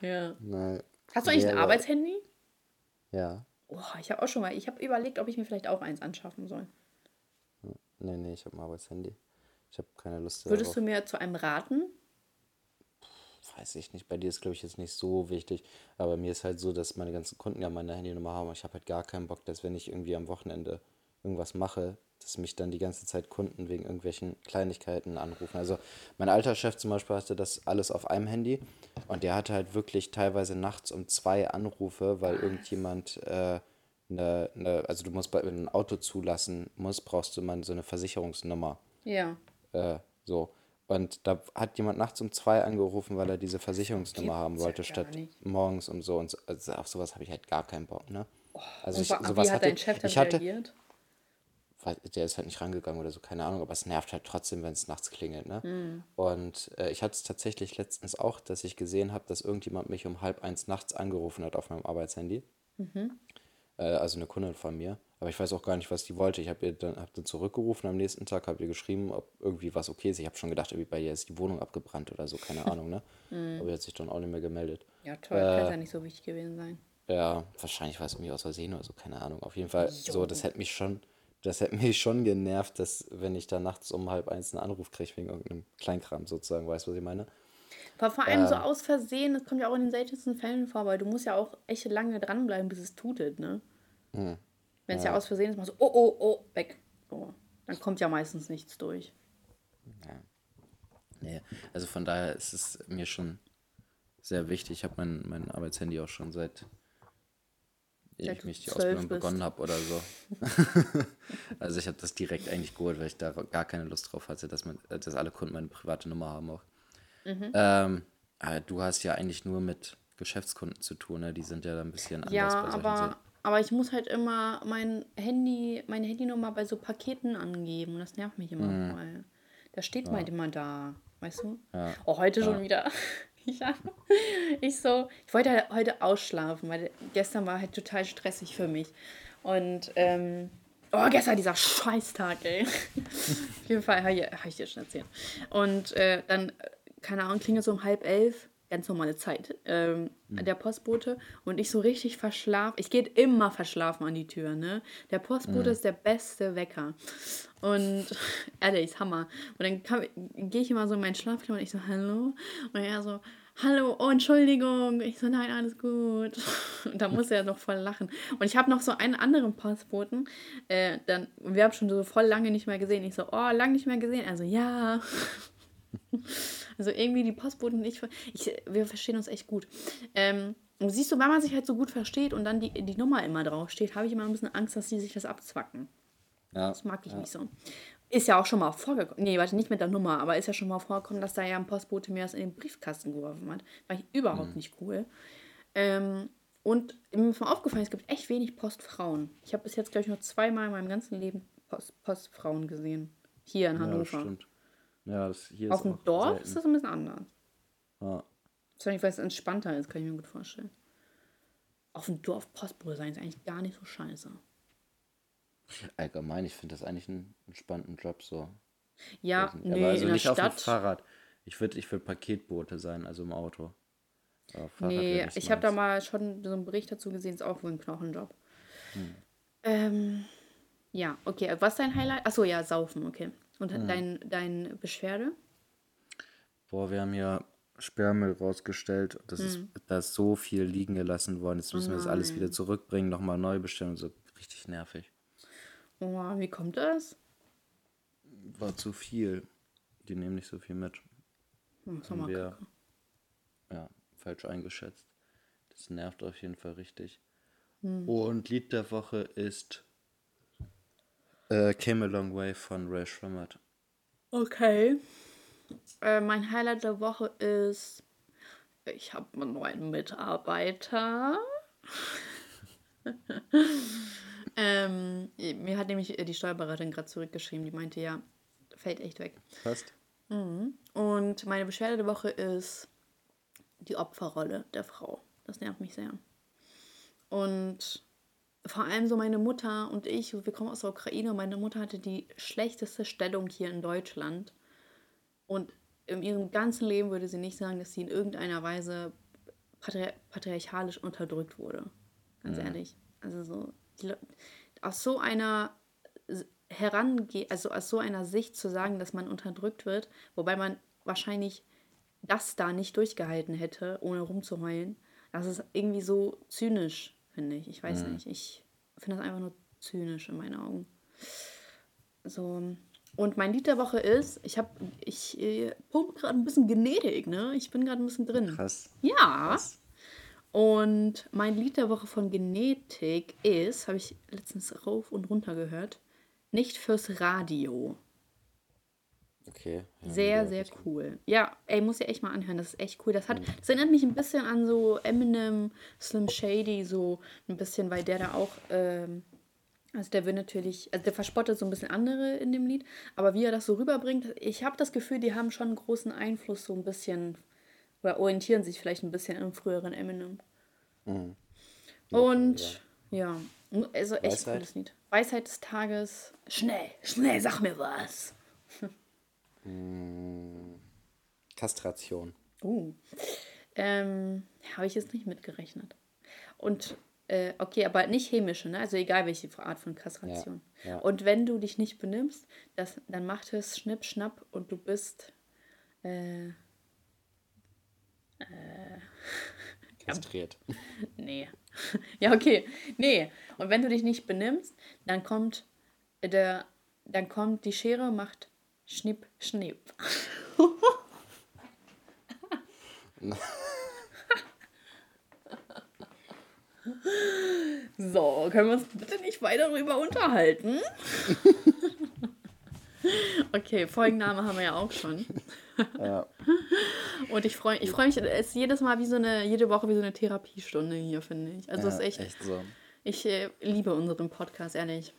Speaker 1: ja.
Speaker 2: nein.
Speaker 1: Hast du eigentlich
Speaker 2: Nee,
Speaker 1: ein Arbeitshandy?
Speaker 2: Ja.
Speaker 1: Oh, ich habe auch schon mal, ich habe überlegt, ob ich mir vielleicht auch eins anschaffen soll.
Speaker 2: Nee, nee, ich habe ein Arbeitshandy. Ich habe keine Lust
Speaker 1: Würdest
Speaker 2: darauf.
Speaker 1: du mir zu einem raten?
Speaker 2: Weiß ich nicht. Bei dir ist, glaube ich, jetzt nicht so wichtig. Aber mir ist halt so, dass meine ganzen Kunden ja meine Handynummer haben. Und ich habe halt gar keinen Bock, dass wenn ich irgendwie am Wochenende irgendwas mache, dass mich dann die ganze Zeit Kunden wegen irgendwelchen Kleinigkeiten anrufen. Also mein alter Chef zum Beispiel hatte das alles auf einem Handy. Und der hatte halt wirklich teilweise nachts um zwei Anrufe, weil irgendjemand äh, eine, eine, also du musst bei wenn du ein Auto zulassen musst, brauchst du mal so eine Versicherungsnummer.
Speaker 1: Ja.
Speaker 2: Äh, so. Und da hat jemand nachts um zwei angerufen, weil er diese Versicherungsnummer haben
Speaker 1: Gibt's ja
Speaker 2: wollte,
Speaker 1: gar
Speaker 2: statt
Speaker 1: nicht.
Speaker 2: morgens um so. Und so, also auf sowas habe ich halt gar keinen Bock, ne? Also
Speaker 1: Und
Speaker 2: ich,
Speaker 1: wa-
Speaker 2: sowas
Speaker 1: hat
Speaker 2: hatte,
Speaker 1: dein Chef dann
Speaker 2: ich hatte,
Speaker 1: reagiert?
Speaker 2: der ist halt nicht rangegangen oder so, keine Ahnung, aber es nervt halt trotzdem, wenn es nachts klingelt, ne?
Speaker 1: Hm.
Speaker 2: Und äh, ich hatte es tatsächlich letztens auch, dass ich gesehen habe, dass irgendjemand mich um halb eins nachts angerufen hat auf meinem Arbeitshandy.
Speaker 1: Mhm.
Speaker 2: Äh, also eine Kundin von mir. Aber ich weiß auch gar nicht, was die wollte. Ich habe ihr dann, hab dann zurückgerufen am nächsten Tag, habe ihr geschrieben, ob irgendwie was okay ist. Ich habe schon gedacht, irgendwie bei ihr ist die Wohnung abgebrannt oder so, keine Ahnung, ne?
Speaker 1: Hm.
Speaker 2: Aber sie hat sich dann auch nicht mehr gemeldet.
Speaker 1: Ja, toll. Kann ja nicht so wichtig gewesen sein.
Speaker 2: Ja, wahrscheinlich war es irgendwie aus Versehen oder so, keine Ahnung. Auf jeden Fall, so, das hätte mich schon, das hätte mich schon genervt, dass, wenn ich da nachts um halb eins einen Anruf kriege wegen irgendeinem Kleinkram sozusagen, weißt du, was ich meine?
Speaker 1: Aber vor allem so aus Versehen, das kommt ja auch in den seltensten Fällen vor, weil du musst ja auch echt lange dranbleiben, bis es tutet, ne? Wenn es ja. aus Versehen ist, machst du, oh, oh, oh, weg. So. Dann kommt ja meistens nichts durch.
Speaker 2: Nee, also von daher ist es mir schon sehr wichtig. Ich habe mein, mein Arbeitshandy auch schon seit ich mich die Ausbildung begonnen habe oder so. also ich habe das direkt eigentlich geholt, weil ich da gar keine Lust drauf hatte, dass, man, dass alle Kunden meine private Nummer haben auch. Mhm. Ähm, aber du hast ja eigentlich nur mit Geschäftskunden zu tun, ne? Die sind ja ein bisschen anders
Speaker 1: ja, aber, aber ich muss halt immer mein Handy, meine Handynummer bei so Paketen angeben und das nervt mich immer mhm. voll. Da steht ja. halt immer da, weißt du? Ja. Oh, heute ja. schon wieder. ja. Ich so, ich wollte halt heute ausschlafen, weil gestern war halt total stressig für mich. Und, ähm, oh, gestern dieser Scheißtag, ey. Auf jeden Fall habe ich, hab ich dir schon erzählt. Und äh, dann, keine Ahnung, klingelt so um halb elf ganz normale Zeit, ähm, mhm. der Postbote und ich so richtig verschlafen. Ich gehe immer verschlafen an die Tür, ne? Der Postbote mhm. ist der beste Wecker. Und ehrlich, ist Hammer. Und dann gehe ich immer so in meinen Schlafzimmer und ich so, hallo? Und er so, hallo, oh, Entschuldigung. Ich so, nein, alles gut. Und da muss er noch voll lachen. Und ich habe noch so einen anderen Postboten. Äh, dann, wir haben schon so voll lange nicht mehr gesehen. Ich so, oh, lange nicht mehr gesehen. Also, ja. Also irgendwie die Postboten nicht. Ich, wir verstehen uns echt gut. Ähm, und siehst du, wenn man sich halt so gut versteht und dann die, die Nummer immer draufsteht, habe ich immer ein bisschen Angst, dass die sich das abzwacken. Ja. Das mag ich ja. nicht so. Ist ja auch schon mal vorgekommen. Nee, warte, nicht mit der Nummer, aber ist ja schon mal vorgekommen, dass da ja ein Postbote mir das in den Briefkasten geworfen hat. War ich überhaupt mhm. nicht cool. Ähm, und mir ist mal aufgefallen, es gibt echt wenig Postfrauen. Ich habe bis jetzt, glaube ich, nur zweimal in meinem ganzen Leben Post Postfrauen gesehen. Hier in Hannover. Ja, stimmt. Ja, das hier Auf ist dem Dorf selten. ist das ein bisschen anders. Ja. Wahrscheinlich, weil es entspannter ist, kann ich mir gut vorstellen. Auf dem Dorf Postbote sein ist eigentlich gar nicht so scheiße.
Speaker 2: Allgemein, ich finde das eigentlich einen entspannten Job so. Ja, nee, aber also in nicht der Stadt. auf dem Fahrrad. Ich würde ich würd Paketbote sein, also im Auto.
Speaker 1: nee, ich habe da mal schon so einen Bericht dazu gesehen, ist auch wohl ein Knochenjob. Hm. Ähm, ja, okay. Was ist dein Highlight? Achso, ja, saufen, okay. Und mhm. dein, dein Beschwerde?
Speaker 2: Boah, wir haben ja Sperrmüll rausgestellt. Das mhm. ist, da ist so viel liegen gelassen worden. Jetzt müssen oh wir das alles wieder zurückbringen, nochmal neu bestellen. So richtig nervig.
Speaker 1: Oh, wie kommt das?
Speaker 2: War zu viel. Die nehmen nicht so viel mit. Das haben wir ja, falsch eingeschätzt. Das nervt auf jeden Fall richtig. Mhm. Und Lied der Woche ist äh, Came a Long Way von Ray Schrammert.
Speaker 1: Okay. Äh, mein Highlight der Woche ist, ich habe einen neuen Mitarbeiter. ähm, mir hat nämlich die Steuerberaterin gerade zurückgeschrieben, die meinte, ja, fällt echt weg. Fast. Mhm. Und meine Beschwerde der Woche ist die Opferrolle der Frau. Das nervt mich sehr. Und vor allem so meine Mutter und ich, wir kommen aus der Ukraine und meine Mutter hatte die schlechteste Stellung hier in Deutschland. Und in ihrem ganzen Leben würde sie nicht sagen, dass sie in irgendeiner Weise patri patriarchalisch unterdrückt wurde. Ganz ja. ehrlich. Also so, aus so einer Herange also aus so einer Sicht zu sagen, dass man unterdrückt wird, wobei man wahrscheinlich das da nicht durchgehalten hätte, ohne rumzuheulen, das ist irgendwie so zynisch finde ich. Ich weiß mhm. nicht. Ich finde das einfach nur zynisch in meinen Augen. So. Und mein Lied der Woche ist, ich habe, ich äh, pumpe gerade ein bisschen Genetik, ne? Ich bin gerade ein bisschen drin. Krass. Ja. Krass. Und mein Lied der Woche von Genetik ist, habe ich letztens rauf und runter gehört, nicht fürs Radio. Okay. Ja, sehr, sehr cool. Ja, ey, muss ich echt mal anhören. Das ist echt cool. Das hat, mhm. das erinnert mich ein bisschen an so Eminem, Slim Shady, so ein bisschen, weil der da auch, ähm, also der will natürlich, also der verspottet so ein bisschen andere in dem Lied, aber wie er das so rüberbringt, ich habe das Gefühl, die haben schon einen großen Einfluss, so ein bisschen, oder orientieren sich vielleicht ein bisschen im früheren Eminem. Mhm. Und ja. ja, also echt Weisheit. cooles Lied. Weisheit des Tages. Schnell, schnell, sag mir was.
Speaker 2: Hm, Kastration.
Speaker 1: Uh. Ähm, Habe ich jetzt nicht mitgerechnet. Und äh, okay, aber nicht chemische, ne? Also egal welche Art von Kastration. Ja, ja. Und wenn du dich nicht benimmst, das, dann macht es Schnipp, Schnapp und du bist äh, äh, kastriert. nee. ja, okay. Nee. Und wenn du dich nicht benimmst, dann kommt der, dann kommt die Schere, macht Schnipp, schnipp. So, können wir uns bitte nicht weiter darüber unterhalten? okay, Folgenname haben wir ja auch schon.
Speaker 2: Ja.
Speaker 1: Und ich freue ich freu mich, es ist jedes Mal wie so eine, jede Woche wie so eine Therapiestunde hier, finde ich. Also es
Speaker 2: ja,
Speaker 1: ist echt,
Speaker 2: echt so.
Speaker 1: ich äh, liebe unseren Podcast, ehrlich.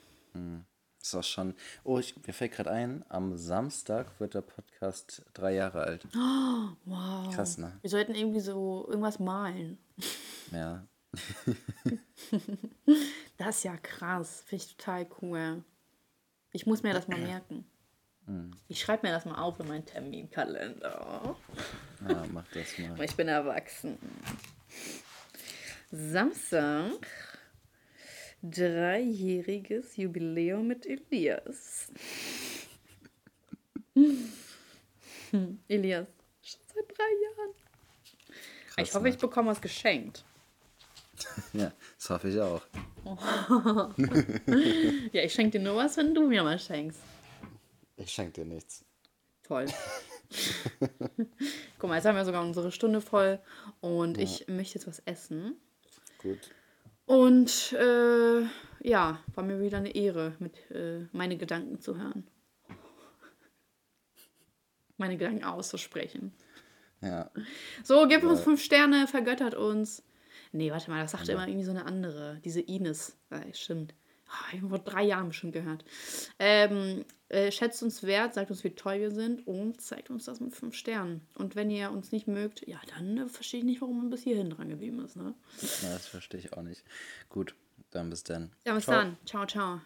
Speaker 2: Ist auch schon. Oh, ich, mir fällt gerade ein, am Samstag wird der Podcast drei Jahre alt.
Speaker 1: Wow.
Speaker 2: Krass, ne?
Speaker 1: Wir sollten irgendwie so irgendwas malen.
Speaker 2: Ja.
Speaker 1: Das ist ja krass. Finde ich total cool. Ich muss mir das mal merken. Ich schreibe mir das mal auf in meinen Terminkalender.
Speaker 2: Ja, mach das mal.
Speaker 1: Ich bin erwachsen. Samstag. Dreijähriges Jubiläum mit Elias. Elias, schon seit drei Jahren. ich
Speaker 2: Krass,
Speaker 1: hoffe,
Speaker 2: ne?
Speaker 1: ich bekomme was geschenkt.
Speaker 2: Ja, das hoffe ich auch.
Speaker 1: Ja, ich schenke dir nur was, wenn du mir was schenkst.
Speaker 2: Ich schenke dir nichts.
Speaker 1: Toll. Guck mal, jetzt haben wir sogar unsere Stunde voll und ich möchte jetzt was essen.
Speaker 2: Gut.
Speaker 1: Und äh, ja, war mir wieder eine Ehre, mit äh, meine Gedanken zu hören. Meine Gedanken auszusprechen.
Speaker 2: Ja.
Speaker 1: So, gebt uns fünf Sterne, vergöttert uns. Nee, warte mal, das sagte immer irgendwie so eine andere. Diese Ines. Ja, stimmt. Ah, ich habe vor drei Jahren schon gehört. Ähm, äh, schätzt uns wert, sagt uns, wie toll wir sind und zeigt uns das mit fünf Sternen. Und wenn ihr uns nicht mögt, ja, dann äh, verstehe ich nicht, warum man bis hierhin dran geblieben ist. Ne?
Speaker 2: Na, das verstehe ich auch nicht. Gut, dann bis dann.
Speaker 1: Ja, bis
Speaker 2: Ciao.
Speaker 1: dann. Ciao, ciao.